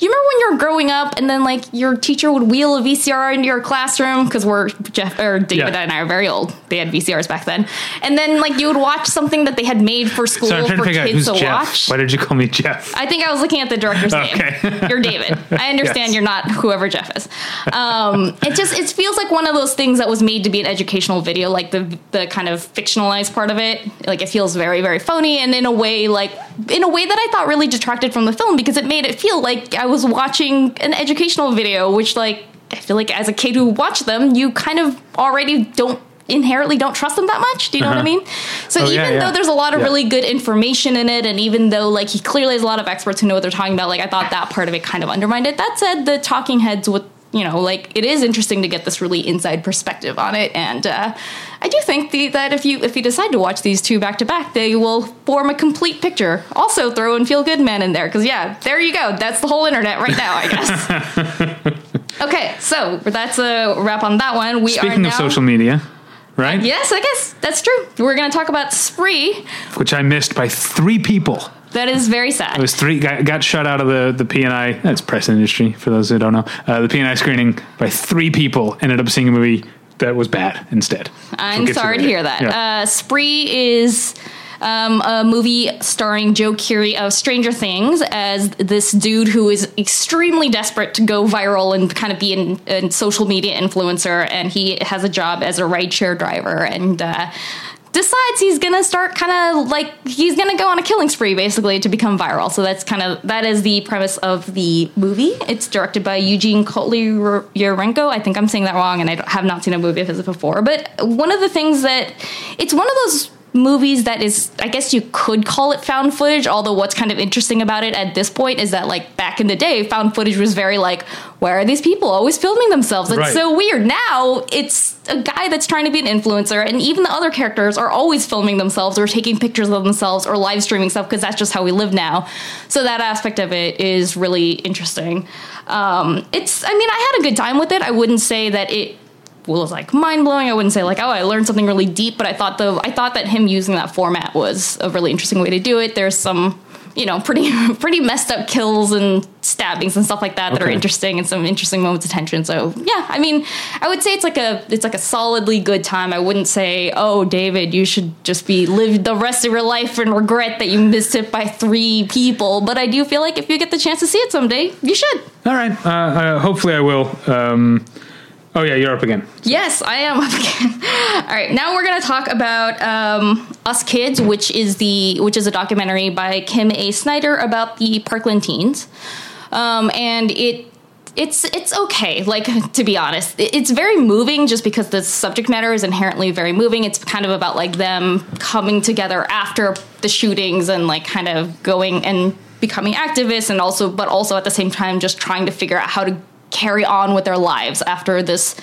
you remember when you were growing up and then like your teacher would wheel a VCR into your classroom because we're Jeff or David Yeah. and I are very old. They had VCRs back then, and then like you would watch something that they had made for school So for to figure out kids to Jeff. watch. Why did you call me Jeff? I think I was looking at the director's Okay. name. You're David. I understand Yes. you're not whoever Jeff is. Um, it just it feels like one of those things that was made to be an educational video, like the the kind of fictionalized part of it. Like it feels very very phony, and in a way like in a way that I thought really detracted from the film because it made it feel like I was watching an educational video, which like I feel like as a kid who watched them, you kind of already don't inherently don't trust them that much. Do you know what I Uh-huh. mean? So Oh, even yeah, yeah. though there's a lot of Yeah. really good information in it, and even though like he clearly has a lot of experts who know what they're talking about, like I thought that part of it kind of undermined it. That said, the talking heads with you know like it is interesting to get this really inside perspective on it, and uh, I do think the, that if you if you decide to watch these two back to back, they will form a complete picture. Also, throw in Feel Good Man in there because yeah, there you go. That's the whole internet right now, I guess. okay, so that's a wrap on that one. We are Speaking now, of social media, right? Yes, I guess that's true. We're going to talk about Spree. Which I missed by three people. That is very sad. It was three got, got shut out of the the PNI. That's press industry for those who don't know. Uh, the PNI screening by three people ended up seeing a movie that was bad instead. I'm We'll sorry to hear that. Yeah. Uh, Spree is um, a movie starring Joe Keery of Stranger Things as this dude who is extremely desperate to go viral and kind of be an, a social media influencer, and he has a job as a rideshare driver and. Uh, decides he's gonna start kind of like he's gonna go on a killing spree basically to become viral. So that's kind of that is the premise of the movie. It's directed by eugene Yarenko. i think i'm saying that wrong and i have not seen a movie of his before. But one of the things that it's one of those movies that is i guess you could call it found footage although what's kind of interesting about it at this point is that like back in the day found footage was very like where are these people always filming themselves? It's Right. so weird. Now it's a guy that's trying to be an influencer and even the other characters are always filming themselves or taking pictures of themselves or live streaming stuff because that's just how we live now. So that aspect of it is really interesting. Um, it's i mean i had a good time with it. I wouldn't say that it was like mind blowing. I wouldn't say like, oh, I learned something really deep, but I thought the I thought that him using that format was a really interesting way to do it. There's some, you know, pretty pretty messed up kills and stabbings and stuff like that that are interesting and some interesting moments of tension. So yeah, I mean, I would say it's like a it's like a solidly good time. I wouldn't say, oh, David, you should just be live the rest of your life and regret that you missed it by three people. But I do feel like if you get the chance to see it someday, you should. All right. Uh, uh, hopefully, I will. Um, oh yeah, you're up again. Yes, I am up again. All right, now we're going to talk about um, Us Kids, which is the which is a documentary by Kim A. Snyder about the Parkland teens, um, and it. It's it's okay. Like to be honest, it's very moving just because the subject matter is inherently very moving. It's kind of about like them coming together after the shootings and like kind of going and becoming activists and also but also at the same time just trying to figure out how to carry on with their lives after this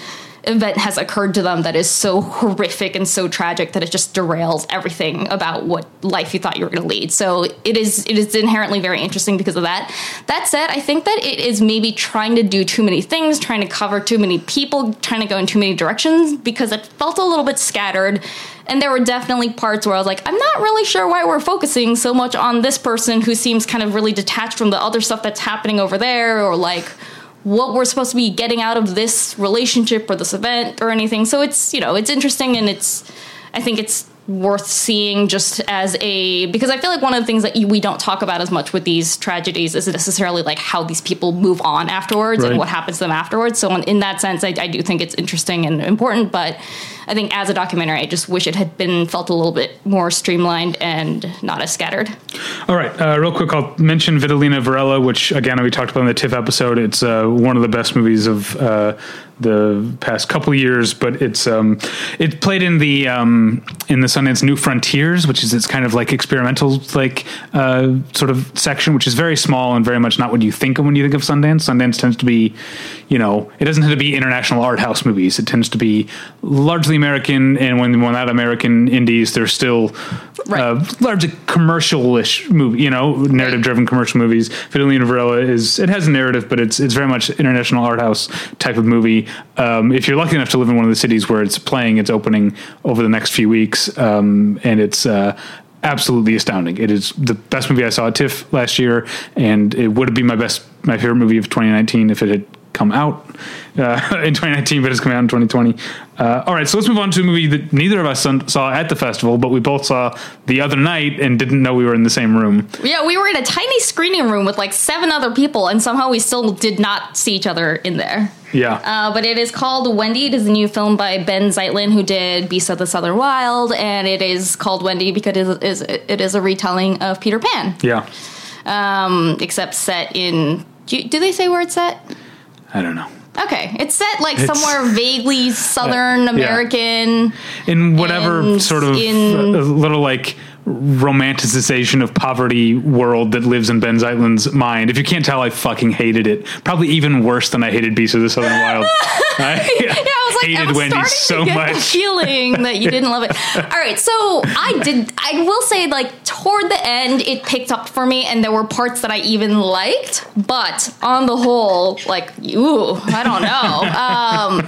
event has occurred to them that is so horrific and so tragic that it just derails everything about what life you thought you were going to lead. So it is it is inherently very interesting because of that. That said, I think that it is maybe trying to do too many things, trying to cover too many people, trying to go in too many directions because it felt a little bit scattered. And there were definitely parts where I was like, I'm not really sure why we're focusing so much on this person who seems kind of really detached from the other stuff that's happening over there, or like what we're supposed to be getting out of this relationship or this event or anything. So it's, you know, it's interesting and it's, I think it's worth seeing just as a, because I feel like one of the things that you, we don't talk about as much with these tragedies is necessarily like how these people move on afterwards Right. and what happens to them afterwards. So in, in that sense, I, I do think it's interesting and important, but I think as a documentary, I just wish it had been felt a little bit more streamlined and not as scattered. All right, uh, real quick, I'll mention Vitalina Varela, which again we talked about in the TIFF episode. It's uh, one of the best movies of uh, the past couple years, but it's um, it played in the um, in the Sundance New Frontiers, which is its kind of like experimental like uh, sort of section, which is very small and very much not what you think of when you think of Sundance. Sundance tends to be, you know, it doesn't tend to be international art house movies. It tends to be largely American, and when when not American indies, they're still Right. uh, largely movie, you know, narrative-driven commercial movies. Vitalina Varela is it has a narrative, but it's it's very much international art house type of movie. Um, if you're lucky enough to live in one of the cities where it's playing, it's opening over the next few weeks, um, and it's. Uh, Absolutely astounding! It is the best movie I saw at TIFF last year, and it would be my best, my favorite movie of 2019 if it had come out uh, in 2019, but it's coming out in 2020. Uh, all right, so let's move on to a movie that neither of us saw at the festival, but we both saw the other night and didn't know we were in the same room. Yeah, we were in a tiny screening room with like seven other people, and somehow we still did not see each other in there. Yeah. Uh, but it is called Wendy. It is a new film by Ben Zeitlin, who did Beast of the Southern Wild, and it is called Wendy because it is, it is a retelling of Peter Pan, yeah. um, except set in. Do, do they say where it's set? I don't know. Okay, it's set like It's- somewhere vaguely Southern yeah. American. In whatever sort of in- uh, little like romanticization of poverty world that lives in Ben Zeitlin's mind. If you can't tell, I fucking hated it. Probably even worse than I hated Beast of the Southern Wild. I Yeah, I was like, hated I'm Wendy starting so to get the much. feeling that you didn't love it. All right, so I did. I will say, like toward the end, it picked up for me, and there were parts that I even liked. But on the whole, like, ooh, I don't know. Um,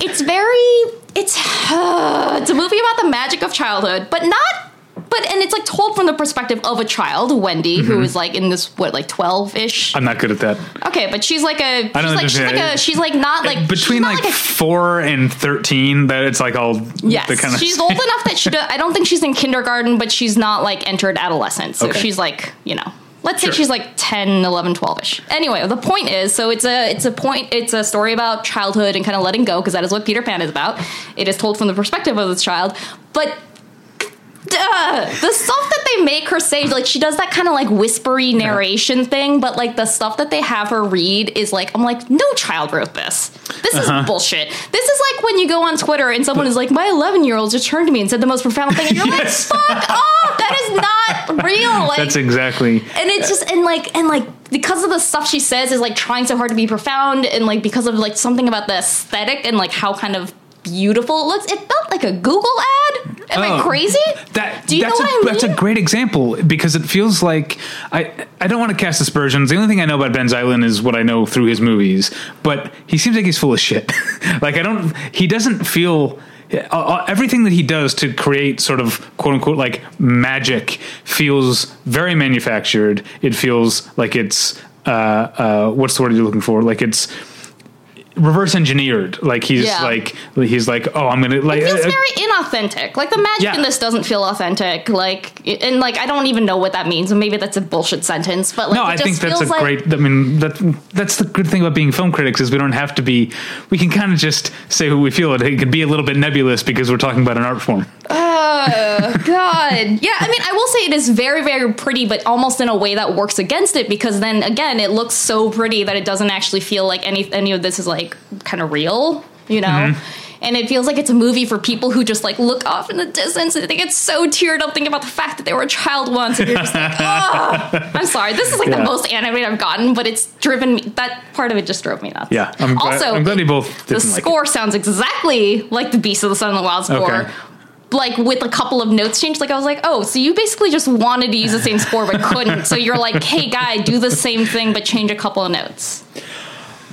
it's very. It's it's a movie about the magic of childhood, but not. But and it's like told from the perspective of a child, Wendy, Mm-hmm. who is like in this what like twelve ish. I'm not good at that. Okay, but she's like a she's know like she's like a she's like not like Between not like, like a four and thirteen, that it's like all Yes, the kind of she's old enough that she. Do, I don't think she's in kindergarten, but she's not like entered adolescence. So Okay. she's like, you know, let's Sure. say she's like 10, 11, 12ish. Anyway, the point is, so it's a it's a point. It's a story about childhood and kind of letting go because that is what Peter Pan is about. It is told from the perspective of this child, but. Duh, the stuff that they make her say, like she does that kind of like whispery narration thing, but like the stuff that they have her read is like, I'm like, no child wrote this. This Uh-huh. is bullshit. This is like when you go on Twitter and someone is like, my 11 year old just turned to me and said the most profound thing, and you're like, fuck off. That is not real. Like, That's exactly. and it's just and like and like because of the stuff she says is like trying so hard to be profound and like because of like something about the aesthetic and like how kind of beautiful it looks it felt like a google ad am i Oh, crazy That do you know that's what a, I mean? That's a great example because it feels like I I don't want to cast aspersions. The only thing I know about Ben Zeitlin is what I know through his movies, but he seems like he's full of shit. like I don't. He doesn't feel. uh, uh, everything that he does to create sort of quote unquote like magic feels very manufactured. It feels like it's uh, uh, what's the word you're looking for? Like it's reverse engineered. Like he's Yeah. like he's like oh I'm gonna like it feels uh, very inauthentic like the magic Yeah. in this doesn't feel authentic like and like i don't even know what that means and maybe that's a bullshit sentence but like no, I think that's a like, great. I mean, that that's the good thing about being film critics is we don't have to be. We can kind of just say who we feel. It, it could be a little bit nebulous because we're talking about an art form. Oh God. Yeah, I mean, I will say it is very, very pretty, but almost in a way that works against it because then again, it looks so pretty that it doesn't actually feel like any any of this is like kind of real, you know. Mm-hmm. And it feels like it's a movie for people who just like look off in the distance and they get so teared up thinking about the fact that they were a child once, and you're just like, oh, I'm sorry. This is like Yeah. the most animated I've gotten, but it's driven me. That part of it just drove me nuts. Yeah, I'm glad- also, I'm glad you both the didn't like score sounds exactly like the Beast of the Southern Wild score Okay. like with a couple of notes changed. Like I was like, oh, so you basically just wanted to use the same score but couldn't. So you're like, hey guy, do the same thing but change a couple of notes.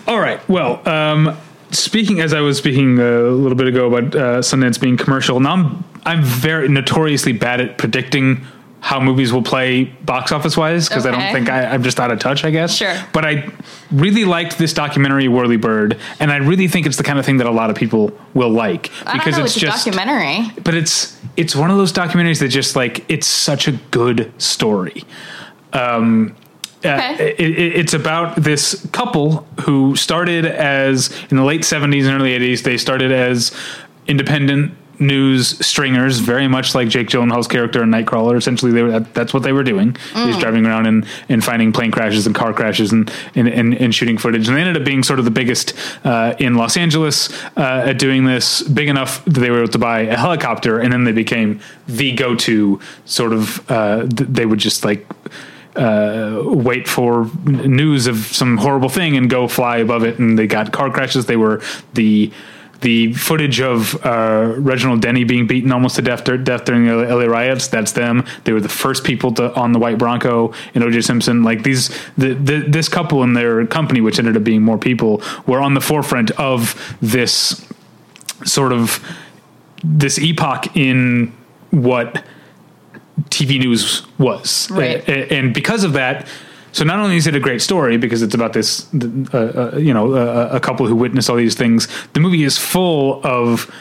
All right. Well, um, speaking as I was speaking a little bit ago about uh, Sundance being commercial, now I'm I'm very notoriously bad at predicting how movies will play box office wise because I don't think I, I'm just out of touch. I guess. Sure. But I really liked this documentary, Whirlybird, and I really think it's the kind of thing that a lot of people will like I don't know, it's, a documentary. but it's it's one of those documentaries that just like it's such a good story. Um, Okay. it, it, it's about this couple who started as in the late 70s and early 80s. They started as independent news stringers, very much like Jake Gyllenhaal's character in Nightcrawler. Essentially, they were that's what they were doing. Mm. Is driving around and, and finding plane crashes and car crashes and and, and and shooting footage. And they ended up being sort of the biggest uh, in Los Angeles uh, at doing this, big enough that they were able to buy a helicopter, and then they became the go-to sort of. Uh, th- they would just like uh, wait for news of some horrible thing and go fly above it. And they got car crashes. They were the the footage of uh, Reginald Denny being beaten almost to death, death during the LA riots. That's them. They were the first people to on the white Bronco in OJ Simpson. Like these, the, the, this couple and their company, which ended up being more people, were on the forefront of this sort of this epoch in what TV news was. Right. A- and because of that, so not only is it a great story because it's about this, uh, uh, you know, uh, a couple who witness all these things. The movie is full of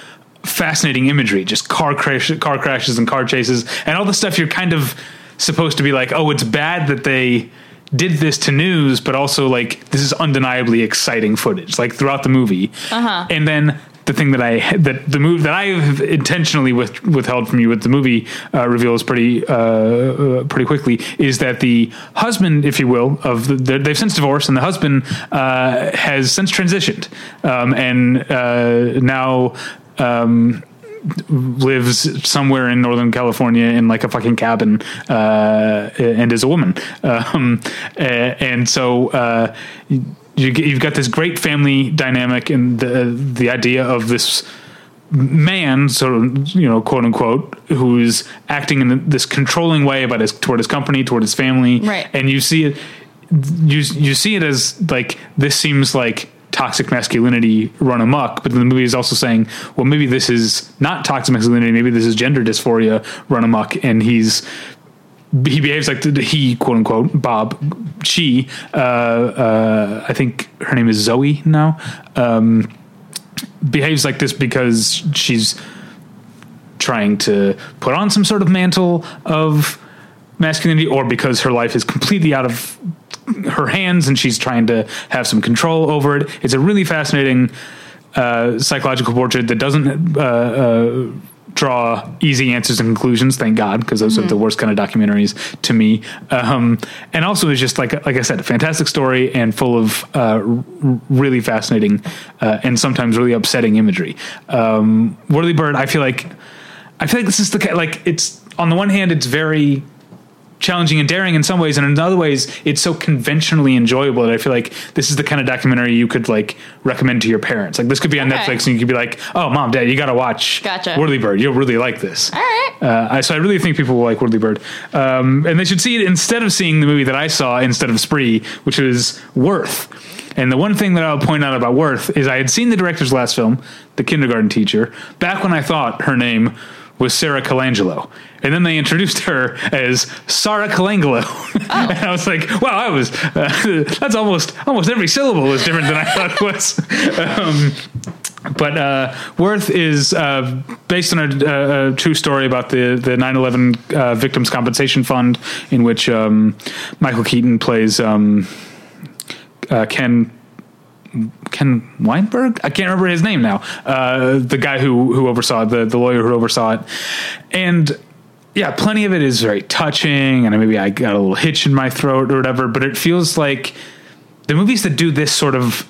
fascinating imagery, just car crash, car crashes and car chases, and all the stuff you're kind of supposed to be like, oh, it's bad that they did this to news, but also like this is undeniably exciting footage, like throughout the movie. Uh-huh. And then the thing that I that the move that I have intentionally with, withheld from you with the movie uh, reveals pretty uh, uh, pretty quickly is that the husband, if you will, of the, the they've since divorced, and the husband uh, has since transitioned, um, and uh, now. Um, lives somewhere in Northern California in like a fucking cabin, uh, and is a woman. Um, and so, you, you've got this great family dynamic and the, the idea of this man, sort of, you know, quote unquote, who's acting in this controlling way about his, toward his company, toward his family. Right. And you see it, you, you see it as like, this seems like, toxic masculinity run amok, but then the movie is also saying, well, maybe this is not toxic masculinity, maybe this is gender dysphoria run amok, and he's he behaves like the, he quote unquote Bob she uh, uh, I think her name is Zoe now um, behaves like this because she's trying to put on some sort of mantle of masculinity or because her life is completely out of her hands and she's trying to have some control over it. It's a really fascinating uh, psychological portrait that doesn't uh, uh, draw easy answers and conclusions. Thank God, because those are the worst kind of documentaries to me. Um, and also, it's just like like I said, a fantastic story and full of uh, r- really fascinating uh, and sometimes really upsetting imagery. Um, Whirlybird, I feel like I feel like this is the like it's on the one hand, it's very challenging and daring in some ways, and in other ways, it's so conventionally enjoyable that I feel like this is the kind of documentary you could like recommend to your parents. Like this could be on Okay. Netflix, and you could be like, "Oh, mom, dad, you got to watch Gotcha. Whirlybird. You'll really like this." All right. Uh, I, so I really think people will like Whirlybird, um, and they should see it instead of seeing the movie that I saw instead of Spree, which was Worth. And the one thing that I'll point out about Worth is I had seen the director's last film, The Kindergarten Teacher, back when I thought her name was Sarah Colangelo. And then they introduced her as Sarah Colangelo. and I was like, wow, I was, uh, that's almost, almost every syllable is different than I thought it was. um, but uh, Worth is uh, based on a, a, a true story about the the 9/11 uh, Victims Compensation Fund, in which um, Michael Keaton plays um, uh, Ken Ken Weinberg. I can't remember his name now. Uh, the guy who who oversaw it, the the lawyer who oversaw it, and yeah, plenty of it is very touching, and maybe I got a little hitch in my throat or whatever. But it feels like the movies that do this sort of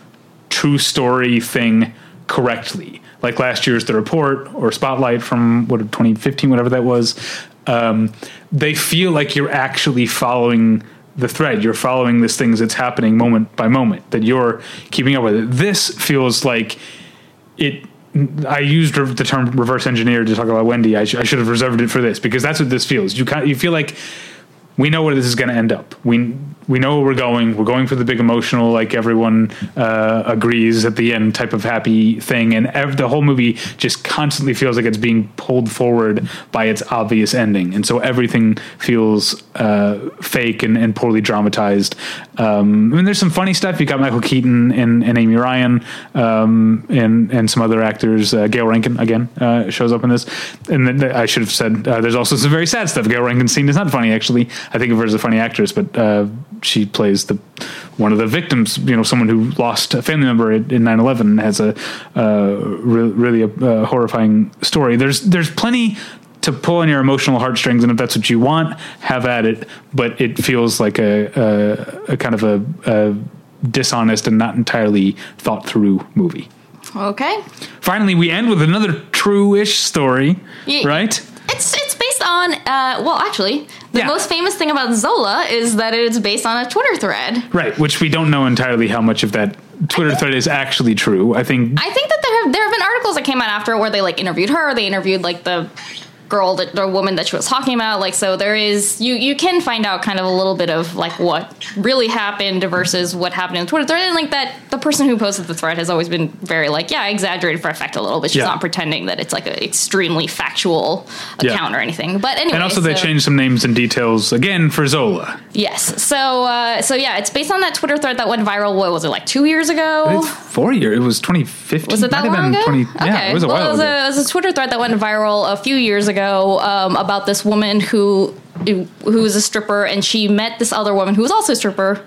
true story thing correctly, like last year's The Report or Spotlight from what 2015, whatever that was, um, they feel like you're actually following the thread. You're following this thing that's happening moment by moment. That you're keeping up with it. This feels like it. I used the term reverse engineer to talk about Wendy. I, sh- I should have reserved it for this because that's what this feels. You kind you feel like we know where this is going to end up. We we know where we're going. We're going for the big emotional, like everyone uh, agrees at the end type of happy thing, and ev- the whole movie just constantly feels like it's being pulled forward by its obvious ending, and so everything feels uh, fake and, and poorly dramatized. Um, I mean, there's some funny stuff. You got Michael Keaton and, and Amy Ryan, um, and and some other actors. Uh, Gayle Rankin again uh, shows up in this, and then I should have said uh, there's also some very sad stuff. Gayle Rankin's scene is not funny actually. I think of her as a funny actress, but uh, she plays the one of the victims. You know, someone who lost a family member in 9/11 has a uh, re- really a, uh horrifying story. There's there's plenty to pull on your emotional heartstrings, and if that's what you want, have at it. But it feels like a a, a kind of a, a dishonest and not entirely thought through movie. Okay. Finally, we end with another true-ish story, Ye- right? It's it's based on uh, well actually the Yeah. most famous thing about Zola is that it's based on a Twitter thread. Right, which we don't know entirely how much of that Twitter thread is actually true. I think I think that there have there have been articles that came out after where they like interviewed her, they interviewed like the girl that the woman that she was talking about like so there is you you can find out kind of a little bit of like what really happened versus what happened in the Twitter thread and like that the person who posted the thread has always been very like yeah I exaggerated for effect a little bit she's Yeah. not pretending that it's like an extremely factual Yeah. account or anything but anyway and also they changed some names and details again for Zola. Yes. So uh, so yeah, it's based on that Twitter thread that went viral. What was it like two years ago? Four years. It was 2015. Was it that long ago? 20 okay. Yeah, it was a well, while it was ago. a, it was a Twitter thread that went viral a few years ago um, about this woman who who was a stripper and she met this other woman who was also a stripper.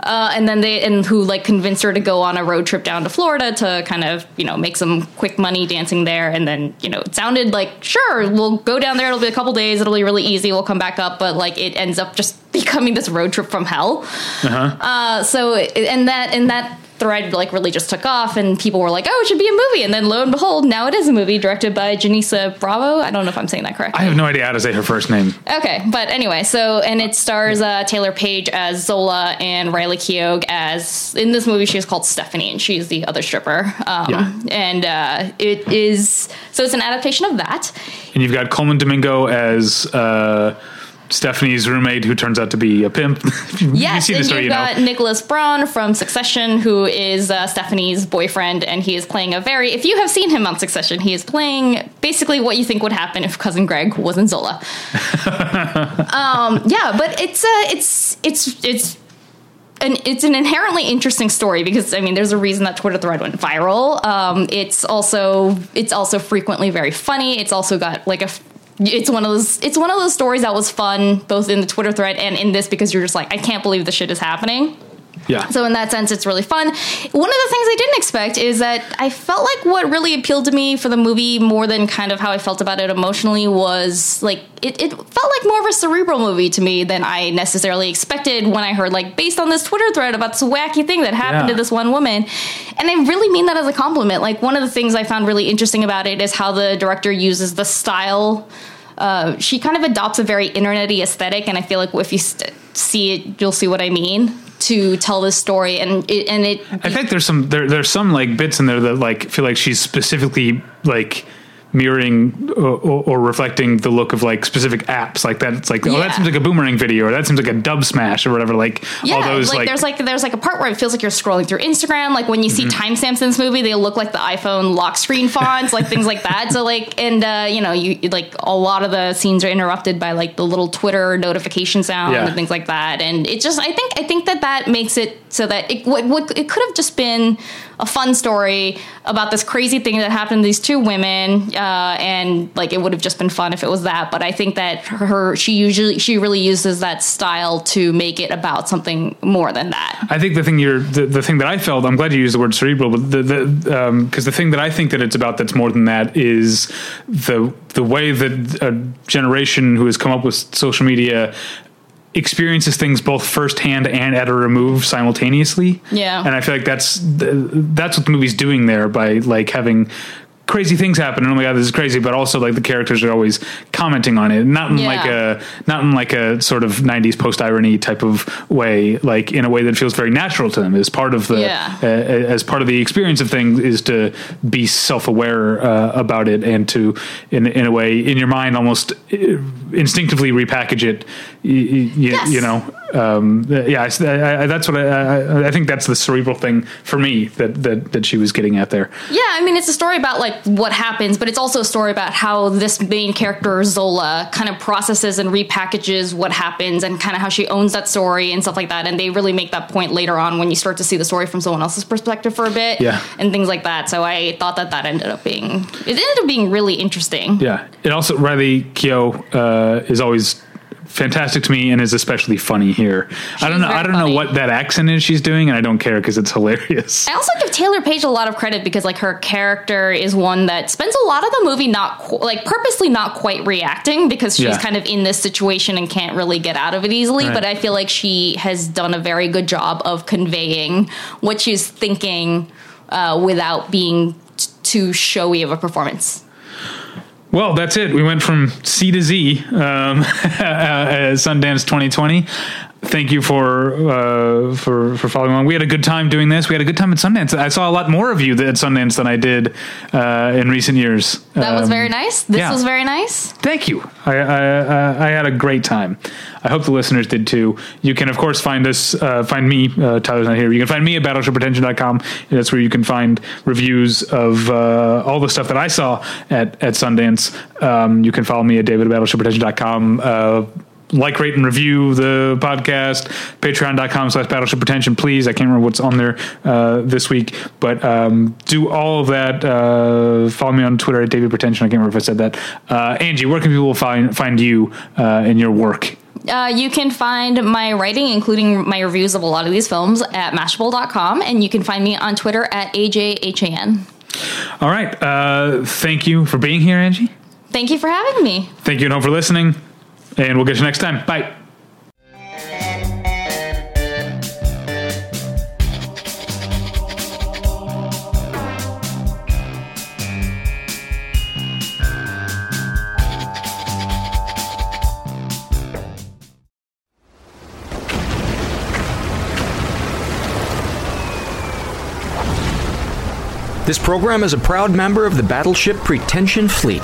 Uh, and then they and who like convinced her to go on a road trip down to Florida to kind of you know make some quick money dancing there and then you know it sounded like sure we'll go down there it'll be a couple days it'll be really easy we'll come back up but like it ends up just becoming this road trip from hell Uh-huh. uh, so and that and that thread like really just took off and people were like oh it should be a movie and then lo and behold now it is a movie directed by Janicza Bravo I don't know if I'm saying that correctly I have no idea how to say her first name. Okay, but anyway, so and it stars uh, Taylour Paige as Zola and Riley Keough as in this movie she is called Stephanie and she's the other stripper. Um, Yeah. And uh, it is so it's an adaptation of that. And you've got Colman Domingo as uh, Stephanie's roommate, who turns out to be a pimp. You Yes, see the and story, you've you know. got Nicholas Braun from Succession, who is uh, Stephanie's boyfriend, and he is playing a very. If you have seen him on Succession, he is playing basically what you think would happen if cousin Greg wasn't Zola. um, yeah, but it's uh, it's it's it's. An, it's an inherently interesting story because I mean, there's a reason that Twitter thread went viral. Um, it's also it's also frequently very funny. It's also got like a f- it's one of those it's one of those stories that was fun both in the Twitter thread and in this because you're just like I can't believe this shit is happening. Yeah. So in that sense, it's really fun. One of the things I didn't expect is that I felt like what really appealed to me for the movie more than kind of how I felt about it emotionally was like it, it felt like more of a cerebral movie to me than I necessarily expected when I heard like based on this Twitter thread about this wacky thing that happened Yeah. to this one woman. And I really mean that as a compliment. Like one of the things I found really interesting about it is how the director uses the style uh, she kind of adopts a very internety aesthetic, and I feel like if you st- see it, you'll see what I mean to tell this story. And it, and it, I think there's some there there's some like bits in there that like feel like she's specifically like mirroring or, or, or reflecting the look of like specific apps like that. It's like oh that seems like a boomerang video or that seems like a Dubsmash or whatever. Like yeah, all those like, like, there's like there's like a part where it feels like you're scrolling through Instagram. Like when you see Mm-hmm. timestamps in this movie, they look like the iPhone lock screen fonts, like things like that. So like, and uh, you know, you like a lot of the scenes are interrupted by like the little Twitter notification sound Yeah. and things like that. And it just, I think, I think that that makes it so that it what, what it could have just been a fun story about this crazy thing that happened to these two women, uh, and like it would have just been fun if it was that. But I think that her, she usually, she really uses that style to make it about something more than that. I think the thing you're the, the thing that I felt I'm glad you used the word cerebral, but the the um 'cause the thing that I think that it's about that's more than that is the the way that a generation who has come up with social media experiences things both firsthand and at a remove simultaneously. Yeah. and I feel like that's that's what the movie's doing there by like having crazy things happen and oh my god this is crazy but also like the characters are always commenting on it not in Yeah. like a not in like a sort of 90s post irony type of way like in a way that feels very natural to them as part of the Yeah. uh, as part of the experience of things is to be self-aware uh, about it and to in in a way in your mind almost uh, instinctively repackage it y- y- y- Yes. you know um, yeah I, I, that's what I, I I think that's the cerebral thing for me that that that she was getting at there Yeah, I mean, it's a story about like what happens, but it's also a story about how this main character Zola kind of processes and repackages what happens, and kind of how she owns that story and stuff like that. And they really make that point later on when you start to see the story from someone else's perspective for a bit, Yeah. and things like that. So I thought that that ended up being it ended up being really interesting. Yeah. It also Riley Keough uh, is always fantastic to me and is especially funny here. I don't know. I don't know what that accent is she's doing, and I don't care because it's hilarious. I also give Taylour Paige a lot of credit because like her character is one that spends a lot of the movie not qu- like purposely not quite reacting because she's Yeah. kind of in this situation and can't really get out of it easily. Right. But I feel like she has done a very good job of conveying what she's thinking uh, without being t- too showy of a performance. Well, that's it. We went from C to Z. Um, uh, Sundance 2020. Thank you for uh, for for following along. We had a good time doing this. We had a good time at Sundance. I saw a lot more of you at Sundance than I did uh, in recent years. That was Um, very nice. This yeah. was very nice. Thank you. I, I, I I had a great time. I hope the listeners did too. You can, of course, find us, uh, find me. Uh, Tyler's not here. You can find me at battleshippretension.com. That's where you can find reviews of uh, all the stuff that I saw at, at Sundance. Um, you can follow me at david at battleshippretension.com. Uh, like, rate, and review the podcast. Patreon.com slash battleship pretension, please. I can't remember what's on there uh, this week, but um, do all of that. Uh, follow me on Twitter at David Pretension. I can't remember if I said that. Uh, Angie, where can people find find you uh, and your work? Uh, you can find my writing, including my reviews of a lot of these films, at Mashable.com, and you can find me on Twitter at AJHAN. All right. Uh, thank you for being here, Angie. Thank you for having me. Thank you, and home for listening. And we'll get you next time. Bye. This program is a proud member of the Battleship Pretension Fleet.